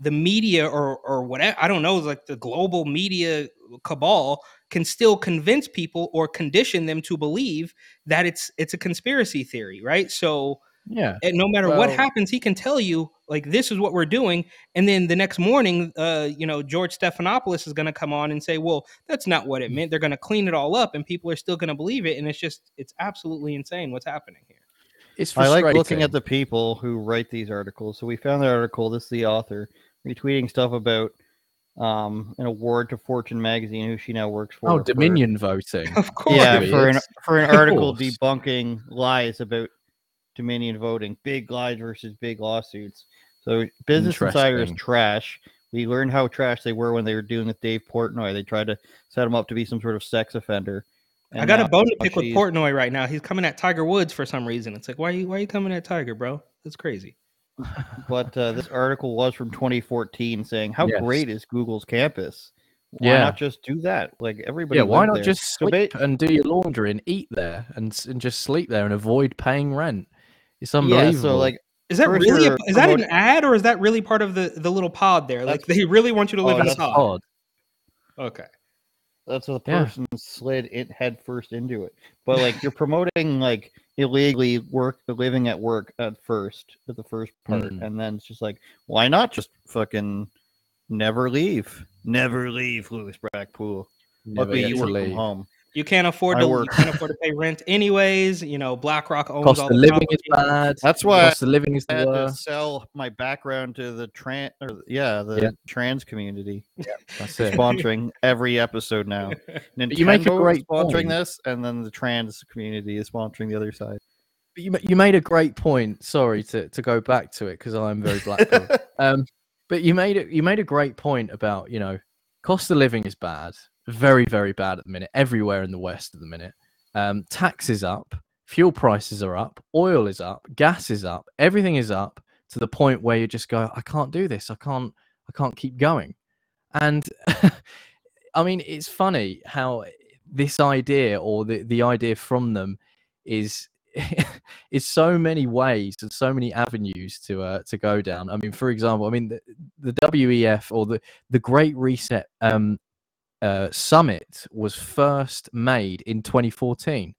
G: the media or or whatever i don't know like the global media cabal can still convince people or condition them to believe that it's it's a conspiracy theory right so
F: Yeah.
G: and no matter what happens he can tell you like this is what we're doing and then the next morning uh you know george stephanopoulos is going to come on and say well that's not what it meant they're going to clean it all up and people are still going to believe it and it's just it's absolutely insane what's happening here
F: It's
E: I like looking at the people who write these articles. So we found the article. This is the author retweeting stuff about um, an award to Fortune magazine, who she now works for.
F: oh
E: for-
F: Dominion voting.
G: of course
E: yeah, for an for an article debunking lies about Dominion voting, big lies versus big lawsuits. So Business Insider is trash. We learned how trash they were when they were doing with Dave Portnoy. They tried to set him up to be some sort of sex offender.
G: i got a
E: now
G: bone to pick with portnoy right now he's coming at tiger woods for some reason it's like why are you why are you coming at tiger bro that's crazy
E: But uh, this article was from 2014 saying, How
F: Yes.
E: great is Google's campus? Why
F: Yeah.
E: not just do that? Like everybody.
F: Yeah, why not
E: there.
F: just
E: So ba-
F: and do your laundry and eat there and, and just sleep there and avoid paying rent? It's
E: Yeah,
F: unbelievable.
E: so like
G: is that really a, is that an ad or is that really part of the the little pod there like they really want you to live
E: oh,
G: in a pod okay
E: that's what the
F: Yeah.
E: person slid it head first into it. But like you're promoting like illegally work living at work at first at the first part,
F: Mm.
E: and then it's just like, why not just fucking never leave? Never leave, Lewis Brackpool.
F: Never
E: Luckily you from home.
G: You can't afford
E: I
G: to. You
E: work-
G: can't afford to pay rent anyways. You know, BlackRock owns
F: Cost
G: all
F: of
G: the
F: living is bad.
E: That's why
F: Cost of living is
E: I
F: the
E: had to sell my background to the trans or yeah, the
F: Yeah.
E: trans community.
F: Yeah, That's it.
E: sponsoring every episode now. Nintendo
F: you make a great
E: sponsoring
F: point.
E: this, and then the trans community is sponsoring the other side.
F: But you, ma- you made a great point. Sorry to, to go back to it because I'm very black. um, but you made it. You made a great point about you know, cost of living is bad, very very bad at the minute, everywhere in the West at the minute. Um, taxes up, fuel prices are up, oil is up, gas is up, everything is up to the point where you just go, I can't do this. I can't. I can't keep going. And I mean, it's funny how this idea or the the idea from them is is so many ways and so many avenues to uh, to go down. I mean, for example, I mean the, the WEF or the the Great Reset um, uh, summit was first made in 2014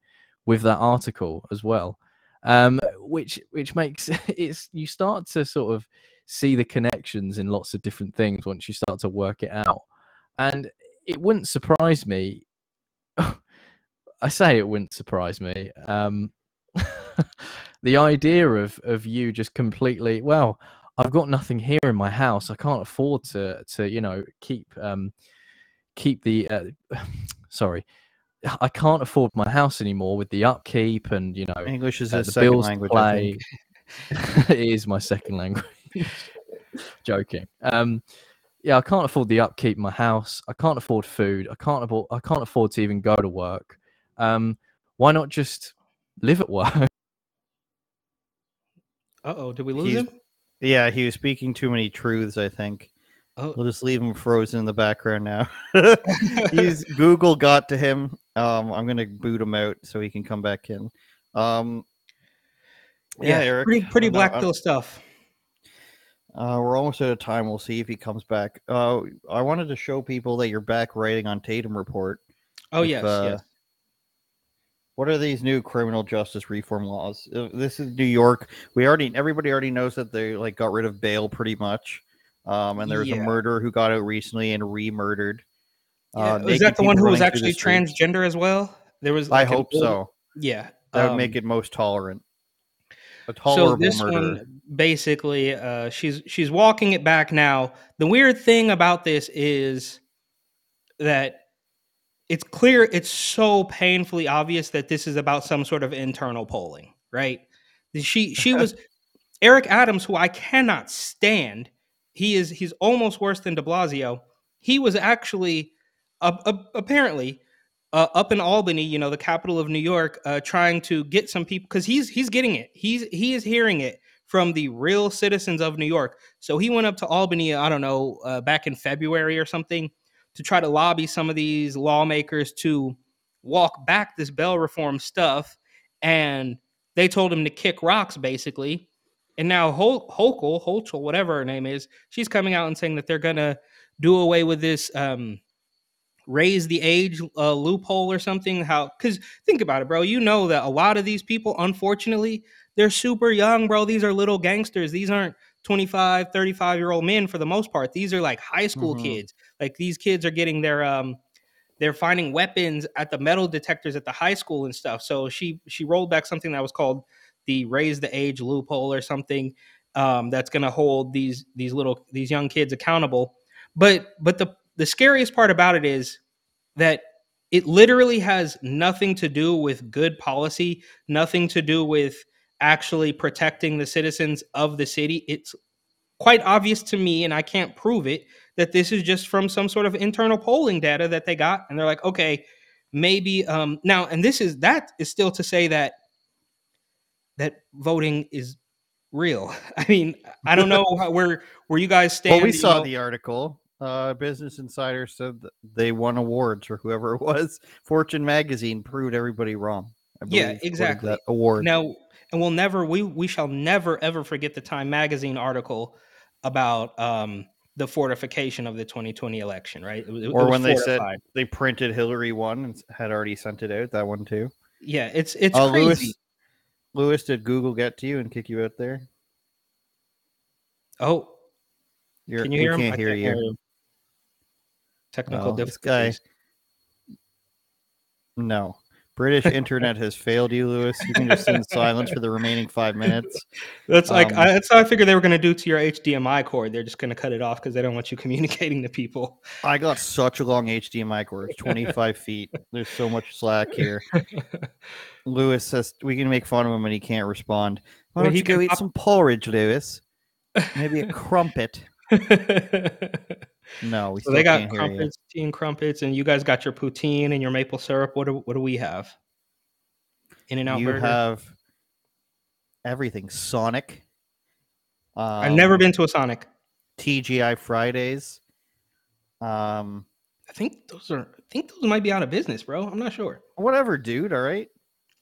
F: with that article as well, um, which which makes it's you start to sort of see the connections in lots of different things once you start to work it out, and it wouldn't surprise me. I say it wouldn't surprise me. Um, the idea of of you just completely well, I've got nothing here in my house. I can't afford to to you know keep um keep the uh, sorry. I can't afford my house anymore with the upkeep and you know
E: English is
F: uh,
E: his
F: the
E: second
F: bills
E: language. I
F: play. it is my second language. Joking. Um, yeah, I can't afford the upkeep my house. I can't afford food. I can't afford. I can't afford to even go to work. Um, why not just live at work?
G: Uh oh, did we lose
E: He's-
G: him?
E: Yeah, he was speaking too many truths. I think
G: Oh,
E: we'll just leave him frozen in the background now. He's Google got to him. Um, I'm gonna boot him out so he can come back in. Um, yeah, Eric.
G: pretty pretty black pill stuff.
E: Uh, we're almost out of time. We'll see if he comes back. Uh, I wanted to show people that you're back writing on Tatum Report.
G: Oh
E: if,
G: yes,
E: uh,
G: yes.
E: What are these new criminal justice reform laws? Uh, This is New York. We already everybody already knows that they like got rid of bail pretty much. Um, and there's a
G: Yeah.
E: murderer who got out recently and re-murdered. Uh,
G: was
E: naked
G: that the one who was
E: running through the
G: actually transgender as well? There was.
E: I
G: like, an
E: hope
G: older-
E: so.
G: Yeah,
E: That would
G: um,
E: make it most tolerant. A
G: so this
E: murderer.
G: one basically uh she's she's walking it back now the weird thing about this is that it's clear it's so painfully obvious that this is about some sort of internal polling right she she was eric adams who i cannot stand he is he's almost worse than de blasio he was actually uh, uh, apparently uh, up in Albany, you know, the capital of New York, uh, trying to get some people because he's he's getting it. He's he is hearing it from the real citizens of New York. So he went up to Albany, I don't know, uh, back in February or something, to try to lobby some of these lawmakers to walk back this bail reform stuff, and they told him to kick rocks, basically. And now Hol- Hochul, Hochul, whatever her name is, she's coming out and saying that they're gonna do away with this. Um, raise the age uh, loophole or something how because think about it bro you know that a lot of these people unfortunately they're super young bro these are little gangsters these aren't 25 35 year old men for the most part these are like high school
E: Mhm.
G: kids like these kids are getting their um they're finding weapons at the metal detectors at the high school and stuff so she she rolled back something that was called the raise the age loophole or something um, that's going to hold these these little these young kids accountable but but the the scariest part about it is that it literally has nothing to do with good policy, nothing to do with actually protecting the citizens of the city. It's quite obvious to me, and I can't prove it, that this is just from some sort of internal polling data that they got. And they're like, okay, maybe um now, and this is that is still to say that that voting is real. I mean, I don't know how, where where you guys stand.
E: Well, we
G: you
E: saw
G: know.
E: the article. Uh, Business Insider said that they won awards for whoever it was. Fortune magazine proved everybody wrong. I
G: Yeah, exactly.
E: That award.
G: Now, and we'll never we we shall never ever forget the Time magazine article about um the fortification of the 2020 election, right? It it
E: or
G: was
E: when they said they printed Hillary one and had already sent it out. That one too.
G: yeah, it's it's
E: Oh,
G: crazy.
E: Lewis, Lewis, did Google get to you and kick you out there?
G: Oh,
E: You're,
G: can you hear?
E: Can't hear you.
G: Technical
E: Oh, this guy-
G: difficulties.
E: No. British internet has failed you, Lewis. You can just sit in silence for the remaining five minutes.
G: That's like
E: um,
G: I, that's how I figured they were going to do to your HDMI cord. They're just going to cut it off because they don't want you communicating to people.
E: I got such a long HDMI cord, 25 feet. There's so much slack here. Lewis says we can make fun of him and he can't respond. Why
G: Well,
E: don't
G: he
E: you go
G: can
E: eat some porridge, Lewis? Maybe a crumpet. No, we
G: so they got
E: you.
G: crumpets, tea and crumpets, and you guys got your poutine and your maple syrup. What do what do we have? In and out
E: You
G: burger.
E: have everything. Sonic. Um,
G: I've never been to a Sonic.
E: TGI Fridays. Um,
G: I think those are. I think those might be out of business, bro. I'm not sure.
E: whatever, dude. All right.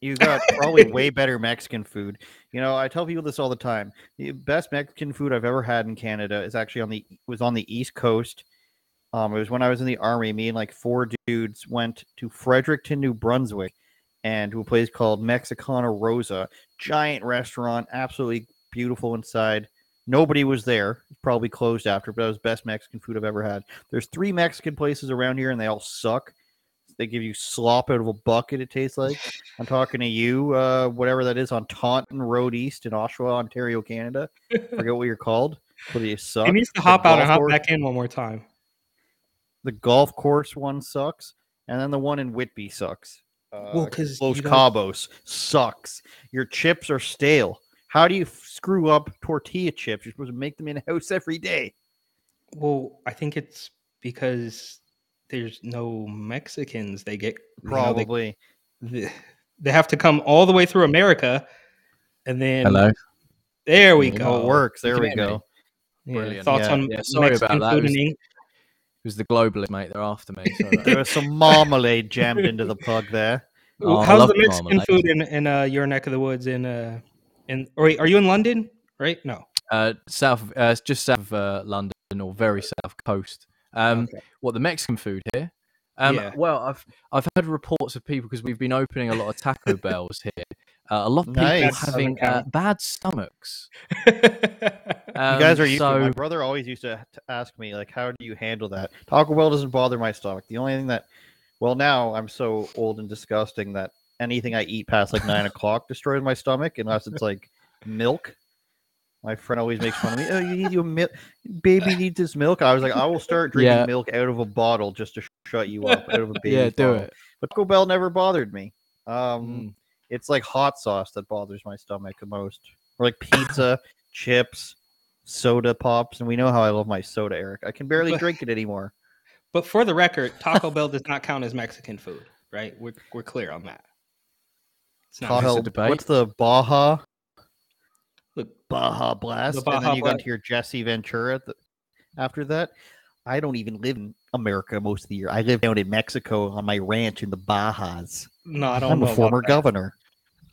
E: You got probably way better Mexican food. You know, I tell people this all the time. The best Mexican food I've ever had in Canada is actually on the was on the East Coast. Um, it was when I was in the army. Me and like four dudes went to Fredericton, New Brunswick, and to a place called Mexicali Rosa. Giant restaurant, absolutely beautiful inside. Nobody was there. Probably closed after, but it was the best Mexican food I've ever had. There's three Mexican places around here, and they all suck. They give you slop out of a bucket. It tastes like. I'm talking to you, uh, whatever that is, on Taunton Road East in Oshawa, Ontario, Canada. Forget what you're called, but you suck.
G: He needs to
E: The
G: hop out and hop
E: course-
G: back in one more time.
E: The golf course one sucks, and then the one in Whitby sucks. Uh,
G: Well, 'cause
E: Los Cabos sucks. Your chips are stale. How do you f- screw up tortilla chips? You're supposed to make them in house every day.
G: Well, I think it's because there's no Mexicans. They get you know, they-
E: Probably.
G: they, they have to come all the way through America, and then
F: Hello.
G: there we go.
E: Oh, it works. There we
F: can hear me?
E: go.
G: Yeah,
F: Brilliant.
G: Thoughts
E: Yeah.
G: on
F: Yeah, sorry
G: Mexican
F: about that. It
G: food
F: was-
G: in Eng-
F: It was the globalist, mate. They're after me. Sorry
E: There
F: that.
E: was some marmalade jammed into the plug there.
F: Oh,
G: How's the Mexican
F: marmalade.
G: food in in uh, your neck of the woods? In uh, in or wait, are you in London? Right? No.
F: uh, south, uh, just south of uh, London or very south coast. Um,
G: Okay.
F: What the Mexican food here? Um,
G: Yeah.
F: Well, I've I've heard reports of people because we've been opening a lot of Taco Bells here. Uh, a lot of people
E: Nice.
F: having uh, bad stomachs.
E: You
F: Um,
E: guys are used to. My brother always used to t- ask me, like, how do you handle that? Taco Bell doesn't bother my stomach. The only thing that, well, now I'm so old and disgusting that anything I eat past like nine o'clock destroys my stomach, unless it's like milk. My friend always makes fun of me. Oh, you need your milk. Baby needs this milk. I was like, I will start drinking
F: Yeah.
E: milk out of a bottle just to sh- shut you up. Out of a baby.
F: yeah, do
E: bottle.
F: it.
E: But Taco Bell never bothered me. Um,
F: Mm.
E: it's like hot sauce that bothers my stomach the most, or like pizza, chips, soda pops, and we know how I love my soda, Eric. I can barely
G: But-
E: drink it anymore.
G: But for the record, Taco Bell does not count as Mexican food, right? We're we're clear on that. It's not.
F: Taco-
E: what's the Baja?
G: Look,
E: Baja Blast, and
G: Baja
E: then you got
G: Blast.
E: into your Jesse Ventura. th- after that, I don't even live in America most of the year. I live down in Mexico on my ranch in the Bajas.
G: no, I don't
E: I'm
G: know.
E: a former governor.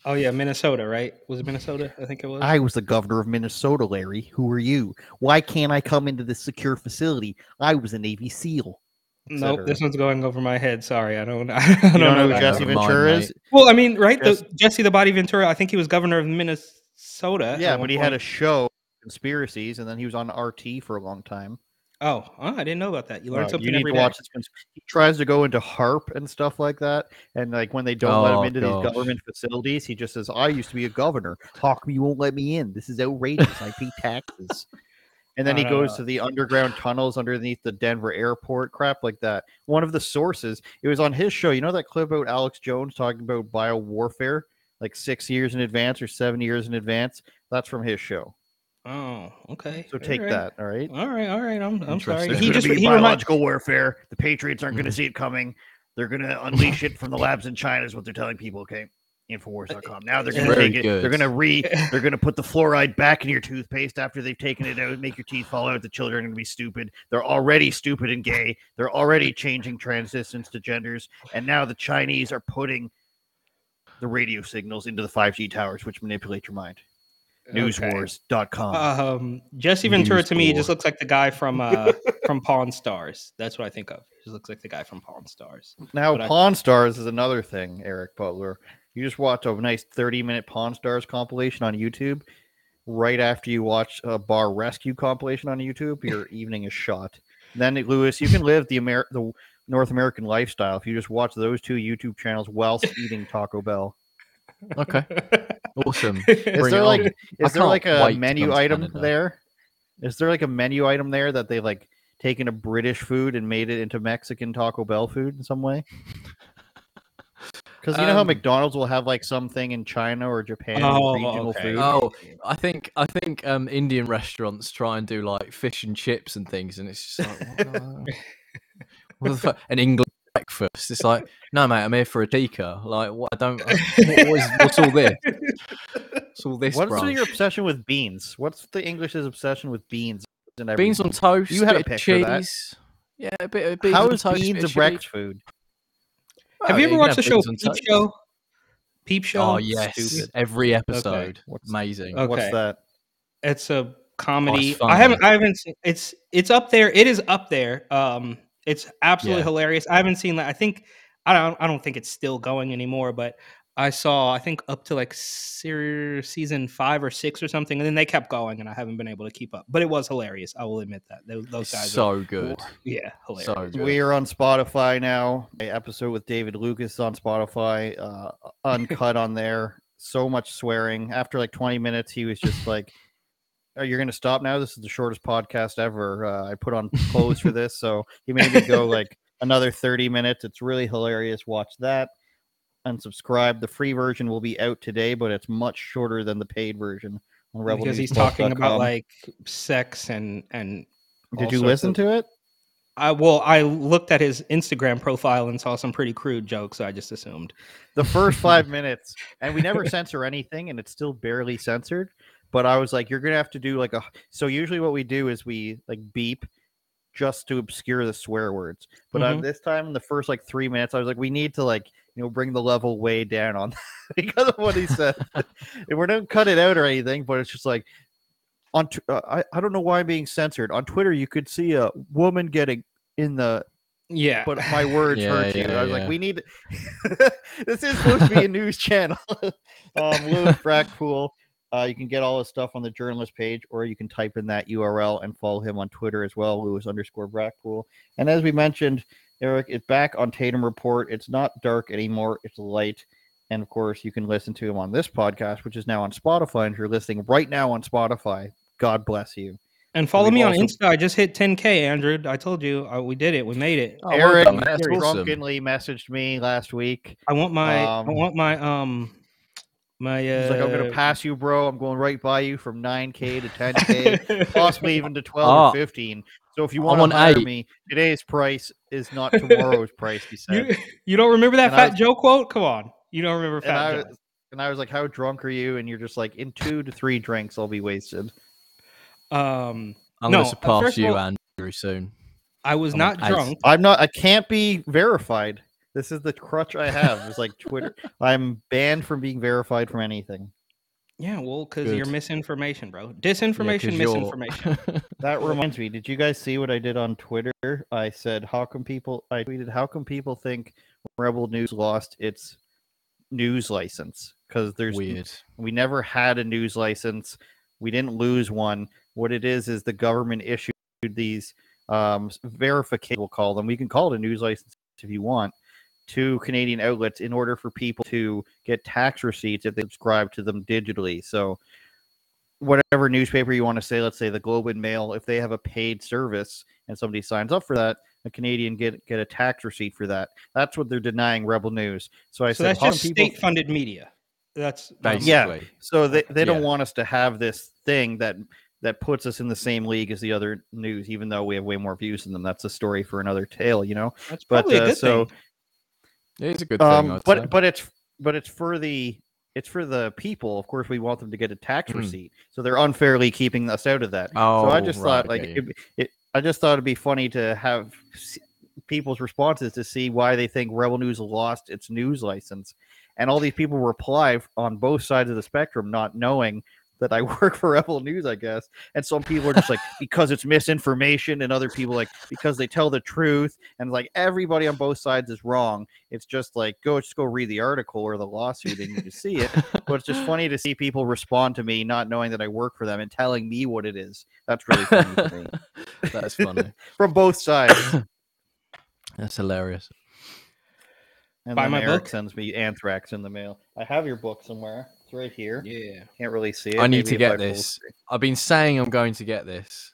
G: Oh yeah, Minnesota, right? Was it Minnesota? I think it was.
E: I was the governor of Minnesota, Larry. Who are you? Why can't I come into this secure facility? I was a Navy SEAL.
G: nope, this one's going over my head. Sorry, I don't. I don't,
E: don't know
G: know
E: who. Jesse Ventura is?
G: Well, I mean, right?
E: Jesse-
G: the, Jesse the Body Ventura. I think he was governor of Minnesota.
E: Yeah,
G: at one
E: but he had a show, Conspiracies, and then he was on RT for a long time.
G: Oh, oh, I didn't know about that. You learn
E: Uh,
G: something
E: you need
G: every
E: to
G: day.
E: watch this. cons- He tries to go into HAARP and stuff like that, and like when they don't let him
F: Oh,
E: into
F: gosh.
E: these government facilities, he just says, "I used to be a governor. How come you won't let me in? This is outrageous. I pay taxes." And then
G: No,
E: he
G: no,
E: goes
G: no.
E: to the underground tunnels underneath the Denver airport, crap like that. One of the sources, it was on his show. You know that clip about Alex Jones talking about bio warfare, like six years in advance or seven years in advance? That's from his show.
G: Oh, okay.
E: So take
G: All right.
E: that. All right.
G: All right, all right. I'm, I'm sorry.
F: Interesting.
G: He just
E: gonna be
G: he remind,
E: biological warfare. The Patriots aren't going to see it coming. They're going to unleash it from the labs in China. Is what they're telling people. Okay, Infowars.com. Now they're going to
F: Very
E: take it. They're going to re. They're going to put the fluoride back in your toothpaste after they've taken it out. Make your teeth fall out. The children are going to be stupid. They're already stupid and gay. They're already changing transitions to genders, and now the Chinese are putting the radio signals into the 5G towers, which manipulate your mind.
G: Okay.
E: Newswars.com.
G: Um, Jesse Ventura
F: News
G: to me just looks like the guy from uh from Pawn Stars. That's what I think of. He just looks like the guy from Pawn Stars.
E: Now,
G: But I-
E: Pawn Stars is another thing, Eric Butler. You just watch a nice 30 minute Pawn Stars compilation on YouTube. Right after you watch a Bar Rescue compilation on YouTube, your evening is shot. Then, Lewis, you can live the Amer- the North American lifestyle if you just watch those two YouTube channels whilst eating Taco Bell.
F: Okay, awesome.
E: Is
F: Bring
E: there like
F: on.
E: is there like a menu item
F: Canada.
E: there? Is there like a menu item there that they've like taken a British food and made it into Mexican Taco Bell food in some way? Because you know how
F: Um,
E: McDonald's will have like something in China or Japan
G: Oh,
E: regional
G: okay.
E: food.
F: Oh, I think I think um, Indian restaurants try and do like fish and chips and things, and it's just like an English breakfast. It's like, no, mate, I'm here for a tikka. Like, what? I don't. I- what, what is, what's all this? What's all this,
E: What's
F: bro?
E: your obsession with beans? What's the English's obsession with beans? And
F: Beans on toast.
E: You had a
F: bit of
E: pick that.
F: Yeah, a bit of beans
E: How
F: on
E: is
F: toast.
E: beans
F: bit
E: a breakfast
F: chili.
E: food?
G: Have you ever
F: can
G: watched the show Peep
F: toast.
G: Show? Peep Show.
F: Oh yes,
E: Stupid.
F: every episode.
E: What's-
F: Amazing.
G: Okay.
E: What's that?
G: It's a comedy.
F: fun,
G: I haven't. I haven't. Seen, it's it's up there. It is up there. Um, it's absolutely
F: Yeah.
G: hilarious. I haven't seen that. I think I don't. I don't think it's still going anymore. But I saw. I think up to like ser- season five or six or something, and then they kept going, and I haven't been able to keep up. But it was hilarious. I will admit that. Those, those
F: It's
G: guys. are,
F: so good.
G: yeah, hilarious.
F: So good.
E: We are on Spotify now. A episode with David Lucas on Spotify, uh, uncut on there. So much swearing. After like 20 minutes, he was just like, "Are you going to stop now? This is the shortest podcast ever. Uh, I put on clothes for this, so he made me go like another 30 minutes. It's really hilarious. Watch that. Unsubscribe. The free version will be out today, but it's much shorter than the paid version on Rebel
G: because he's talking about like sex and and.
E: Did you listen
G: of-
E: to it?
G: I well, I looked at his Instagram profile and saw some pretty crude jokes. So I just assumed.
E: the first five minutes, and we never censor anything, and it's still barely censored. But I was like, you're gonna have to do like a. So usually, what we do is we like beep just to obscure the swear words. But uh,
G: Mhm.
E: this time, in the first like three minutes, I was like, we need to like you know bring the level way down on because of what he said. and we're not cut it out or anything, but it's just like. On, tw- uh, I, I don't know why I'm being censored. On Twitter, you could see a woman getting in the
G: Yeah,
E: but my words
F: Yeah,
E: hurt you.
F: yeah,
E: I was like, we need. this is supposed to be a news channel. um, Lewis Brackpool. Uh, you can get all his stuff on the journalist page, or you can type in that URL and follow him on Twitter as well, Lewis underscore Brackpool. And as we mentioned, Eric, is back on Tatum Report. It's not dark anymore; it's light. And of course, you can listen to him on this podcast, which is now on Spotify. And if you're listening right now on Spotify, God bless you.
G: And follow
E: we've
G: me on
E: also-
G: Insta. I just hit 10k, Andrew. I told you uh, we did it. We made it.
F: Oh, well
E: Eric
F: done, man. That's awesome.
E: drunkenly messaged me last week.
G: I want my. I
E: Um,
G: want my. Um. My. Uh,
E: He's like, I'm going to pass you, bro. I'm going right by you from 9K to 10K, possibly even to 12
F: Ah.
E: or 15. So if you
F: I'm
E: want to hire
F: eight.
E: me, today's price is not tomorrow's price, he said.
G: You, you don't remember that
E: And
G: Fat
E: was-
G: Joe quote? Come on. You don't remember
E: and
G: Fat
E: I,
G: Joe?
E: was- and I was like, how drunk are you? And you're just like, in two to three drinks, I'll be wasted.
G: Um.
F: I'm
G: No,
F: going
G: uh,
F: to surpass you,
G: all-
F: Andrew, soon.
G: I was
F: I'm
G: not
F: on ice.
G: drunk.
E: I'm not, I can't be verified. This is the crutch I have. It's like Twitter. I'm banned from being verified from anything.
G: Yeah, well, because you're misinformation, bro.
F: Yeah, 'cause
G: Disinformation,
F: you're-
G: misinformation.
E: That reminds me. Did you guys see what I did on Twitter? I said, "How come people?" I tweeted, "How come people think Rebel News lost its news license? Because there's
F: Weird.
E: we never had a news license. We didn't lose one. What it is is the government issued these um, verification. We'll call them. We can call it a news license if you want to Canadian outlets in order for people to get tax receipts if they subscribe to them digitally. So whatever newspaper you want to say, let's say the Globe and Mail, if they have a paid service and somebody signs up for that, a Canadian get get a tax receipt for that. That's what they're denying Rebel News. So I
G: so
E: said,
G: that's just
E: people-
G: state-funded media. That's um,
E: Yeah. So they, they don't
F: Yeah.
E: want us to have this thing that that puts us in the same league as the other news, even though we have way more views than them. That's a story for another tale, you know.
G: That's
E: But
G: probably a
E: uh,
G: good
E: so,
G: thing.
F: It's a good thing.
E: um,
F: I'd say.
E: but but it's but it's for the it's for the people. Of course, we want them to get a tax
F: Mm.
E: receipt, so they're unfairly keeping us out of that.
F: oh,
E: so I just
F: right,
E: thought like
F: okay.
E: it, it, I just thought it'd be funny to have people's responses to see why they think Rebel News lost its news license, and all these people reply on both sides of the spectrum, not knowing that I work for Rebel News, I guess. And some people are just like because it's misinformation, and other people like because they tell the truth, and like everybody on both sides is wrong. It's just like go just go read the article or the lawsuit and you see it. But it's just funny to see people respond to me not knowing that I work for them and telling me what it is. That's really funny to me
F: That's funny.
E: from both sides.
F: That's hilarious.
E: And
G: Buy
E: then
G: my
E: Eric
G: book?
E: sends me anthrax in the mail. I have your book somewhere. It's right here.
G: Yeah.
E: Can't really see it.
F: I need
E: Maybe
F: to get this. I've been saying I'm going to get this.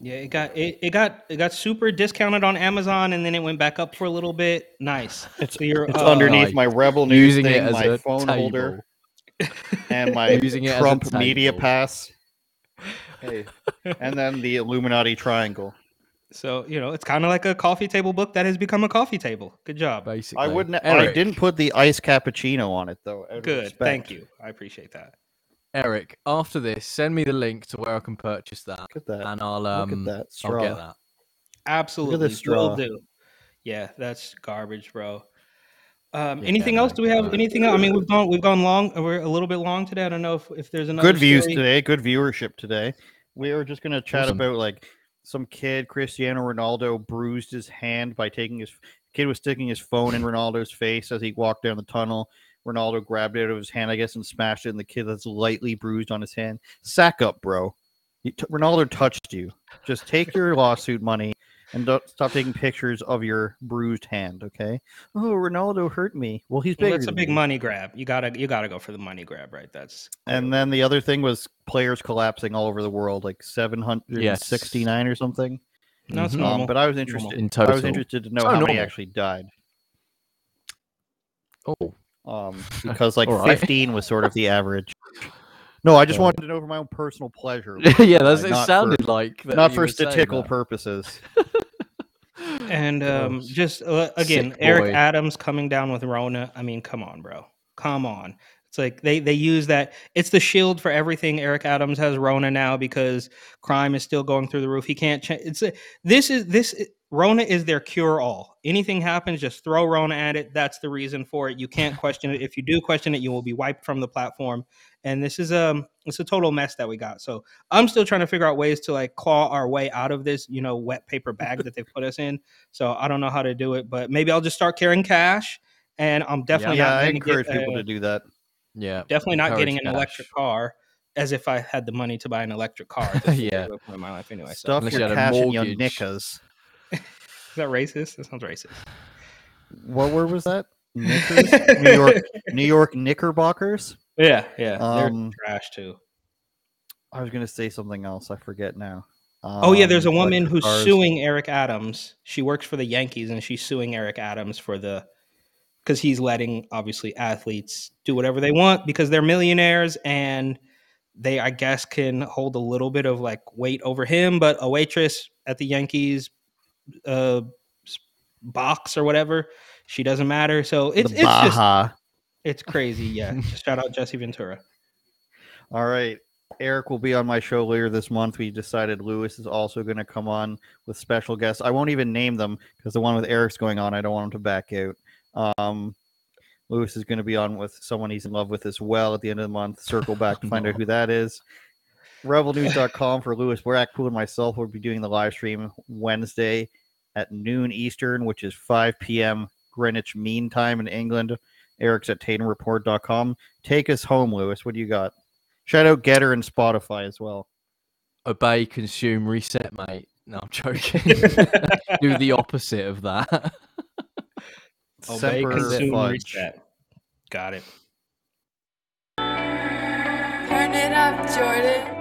G: Yeah, it got it, it got it got super discounted on Amazon and then it went back up for a little bit. Nice.
E: It's,
G: So you're
E: it's
G: uh,
E: underneath
F: Nice.
E: my Rebel News
F: Using it as
E: my
F: a
E: phone
F: table.
E: holder, and my
F: Using it as
E: Trump media pass. Hey, and then the Illuminati triangle.
G: So, you know, it's kind of like a coffee table book that has become a coffee table. Good job.
F: Basically,
E: I wouldn't. I didn't put the iced cappuccino on it though.
G: Good.
E: respect.
G: Thank you. I appreciate that.
F: Eric, after this, send me the link to where I can purchase that,
E: Look at that.
F: and I'll
E: Look
F: um,
E: at that
F: I'll get that.
G: Absolutely.
E: straw.
G: Will do. Yeah, that's garbage, bro. Um,
F: Yeah,
G: anything else? Do we have anything else? I mean, we've gone we've gone long. We're a little bit long today. I don't know if, if there's another
E: good views
G: story.
E: today. Good viewership today. We were just gonna chat
F: Awesome.
E: about like some kid Cristiano Ronaldo bruised his hand by taking his kid was sticking his phone in Ronaldo's face as he walked down the tunnel. Ronaldo grabbed it out of his hand, I guess, and smashed it, and the kid that's lightly bruised on his hand. Sack up, bro. T- Ronaldo touched you. Just take your lawsuit money and don't stop taking pictures of your bruised hand. Okay. Oh, Ronaldo hurt me. Well, he's
G: Well,
E: bigger.
G: that's a big
E: me.
G: money grab. You gotta you gotta go for the money grab, right? That's
E: And then the other thing was players collapsing all over the world, like 769 or something.
G: no, it's
F: Mhm.
G: normal.
E: Um, but I was interested.
F: In total.
E: I was interested to know
F: So
E: how many actually died.
F: Oh,
E: Um, because like
F: All right.
E: 15 was sort of the average. No, I just wanted to know for my own personal pleasure.
F: yeah, that's it.
E: not for-
F: Sounded like that
E: Not for
F: were
E: statistical purposes.
G: And um, just uh, again,
F: Sick
G: Eric
F: boy.
G: Adams coming down with Rona. I mean, come on, bro. Come on. It's like they they use that. It's the shield for everything. Eric Adams has Rona now because crime is still going through the roof. He can't change. It's a, this is this Rona is their cure all. Anything happens, just throw Rona at it. That's the reason for it. You can't question it. If you do question it, you will be wiped from the platform. And this is um it's a total mess that we got. So I'm still trying to figure out ways to like claw our way out of this, you know, wet paper bag that they've put us in. So I don't know how to do it, but maybe I'll just start carrying cash. And I'm definitely
E: yeah,
G: not
E: I encourage
G: get,
E: people
G: uh,
E: to do that.
F: Yeah,
G: definitely not getting an
F: cash.
G: electric car as if I had the money to buy an electric car.
F: Yeah.
G: in my life anyway. So.
E: Stuff
F: Unless you
E: your
F: had a
E: cash in your
F: mortgage.
E: knickas.
G: Is that racist? That sounds racist.
E: What word was that? Knickers, New York, New York Knickerbockers.
G: Yeah, yeah.
E: Um,
G: they're trash too.
E: I was gonna say something else. I forget now.
G: Oh yeah, there's a
E: Um,
G: woman who's
E: cars.
G: suing Eric Adams. She works for the Yankees and she's suing Eric Adams for the because he's letting obviously athletes do whatever they want because they're millionaires and they I guess can hold a little bit of like weight over him, but a waitress at the Yankees uh box or whatever, she doesn't matter. So it's
E: the
G: it's just it's crazy. Yeah. Just shout out Jesse Ventura.
E: All right. Eric will be on my show later this month. We decided Lewis is also going to come on with special guests. I won't even name them because the one with Eric's going on, I don't want him to back out. Um, Lewis is going to be on with someone he's in love with as well at the end of the month. Circle back to find out who that is. Rebelnews.com for Lewis Brackpool and myself will be doing the live stream Wednesday at noon Eastern, which is 5 p.m. Greenwich Mean Time in England. Eric's at TatumReport.com. Take us home, Lewis. What do you got? Shout out GETTR and Spotify as well.
F: Obey, consume, reset, mate. No, I'm joking. Do the opposite of that.
G: Obey,
E: Semper
G: consume,
E: Fudge.
G: reset. Got it.
I: Turn it up, Jordan.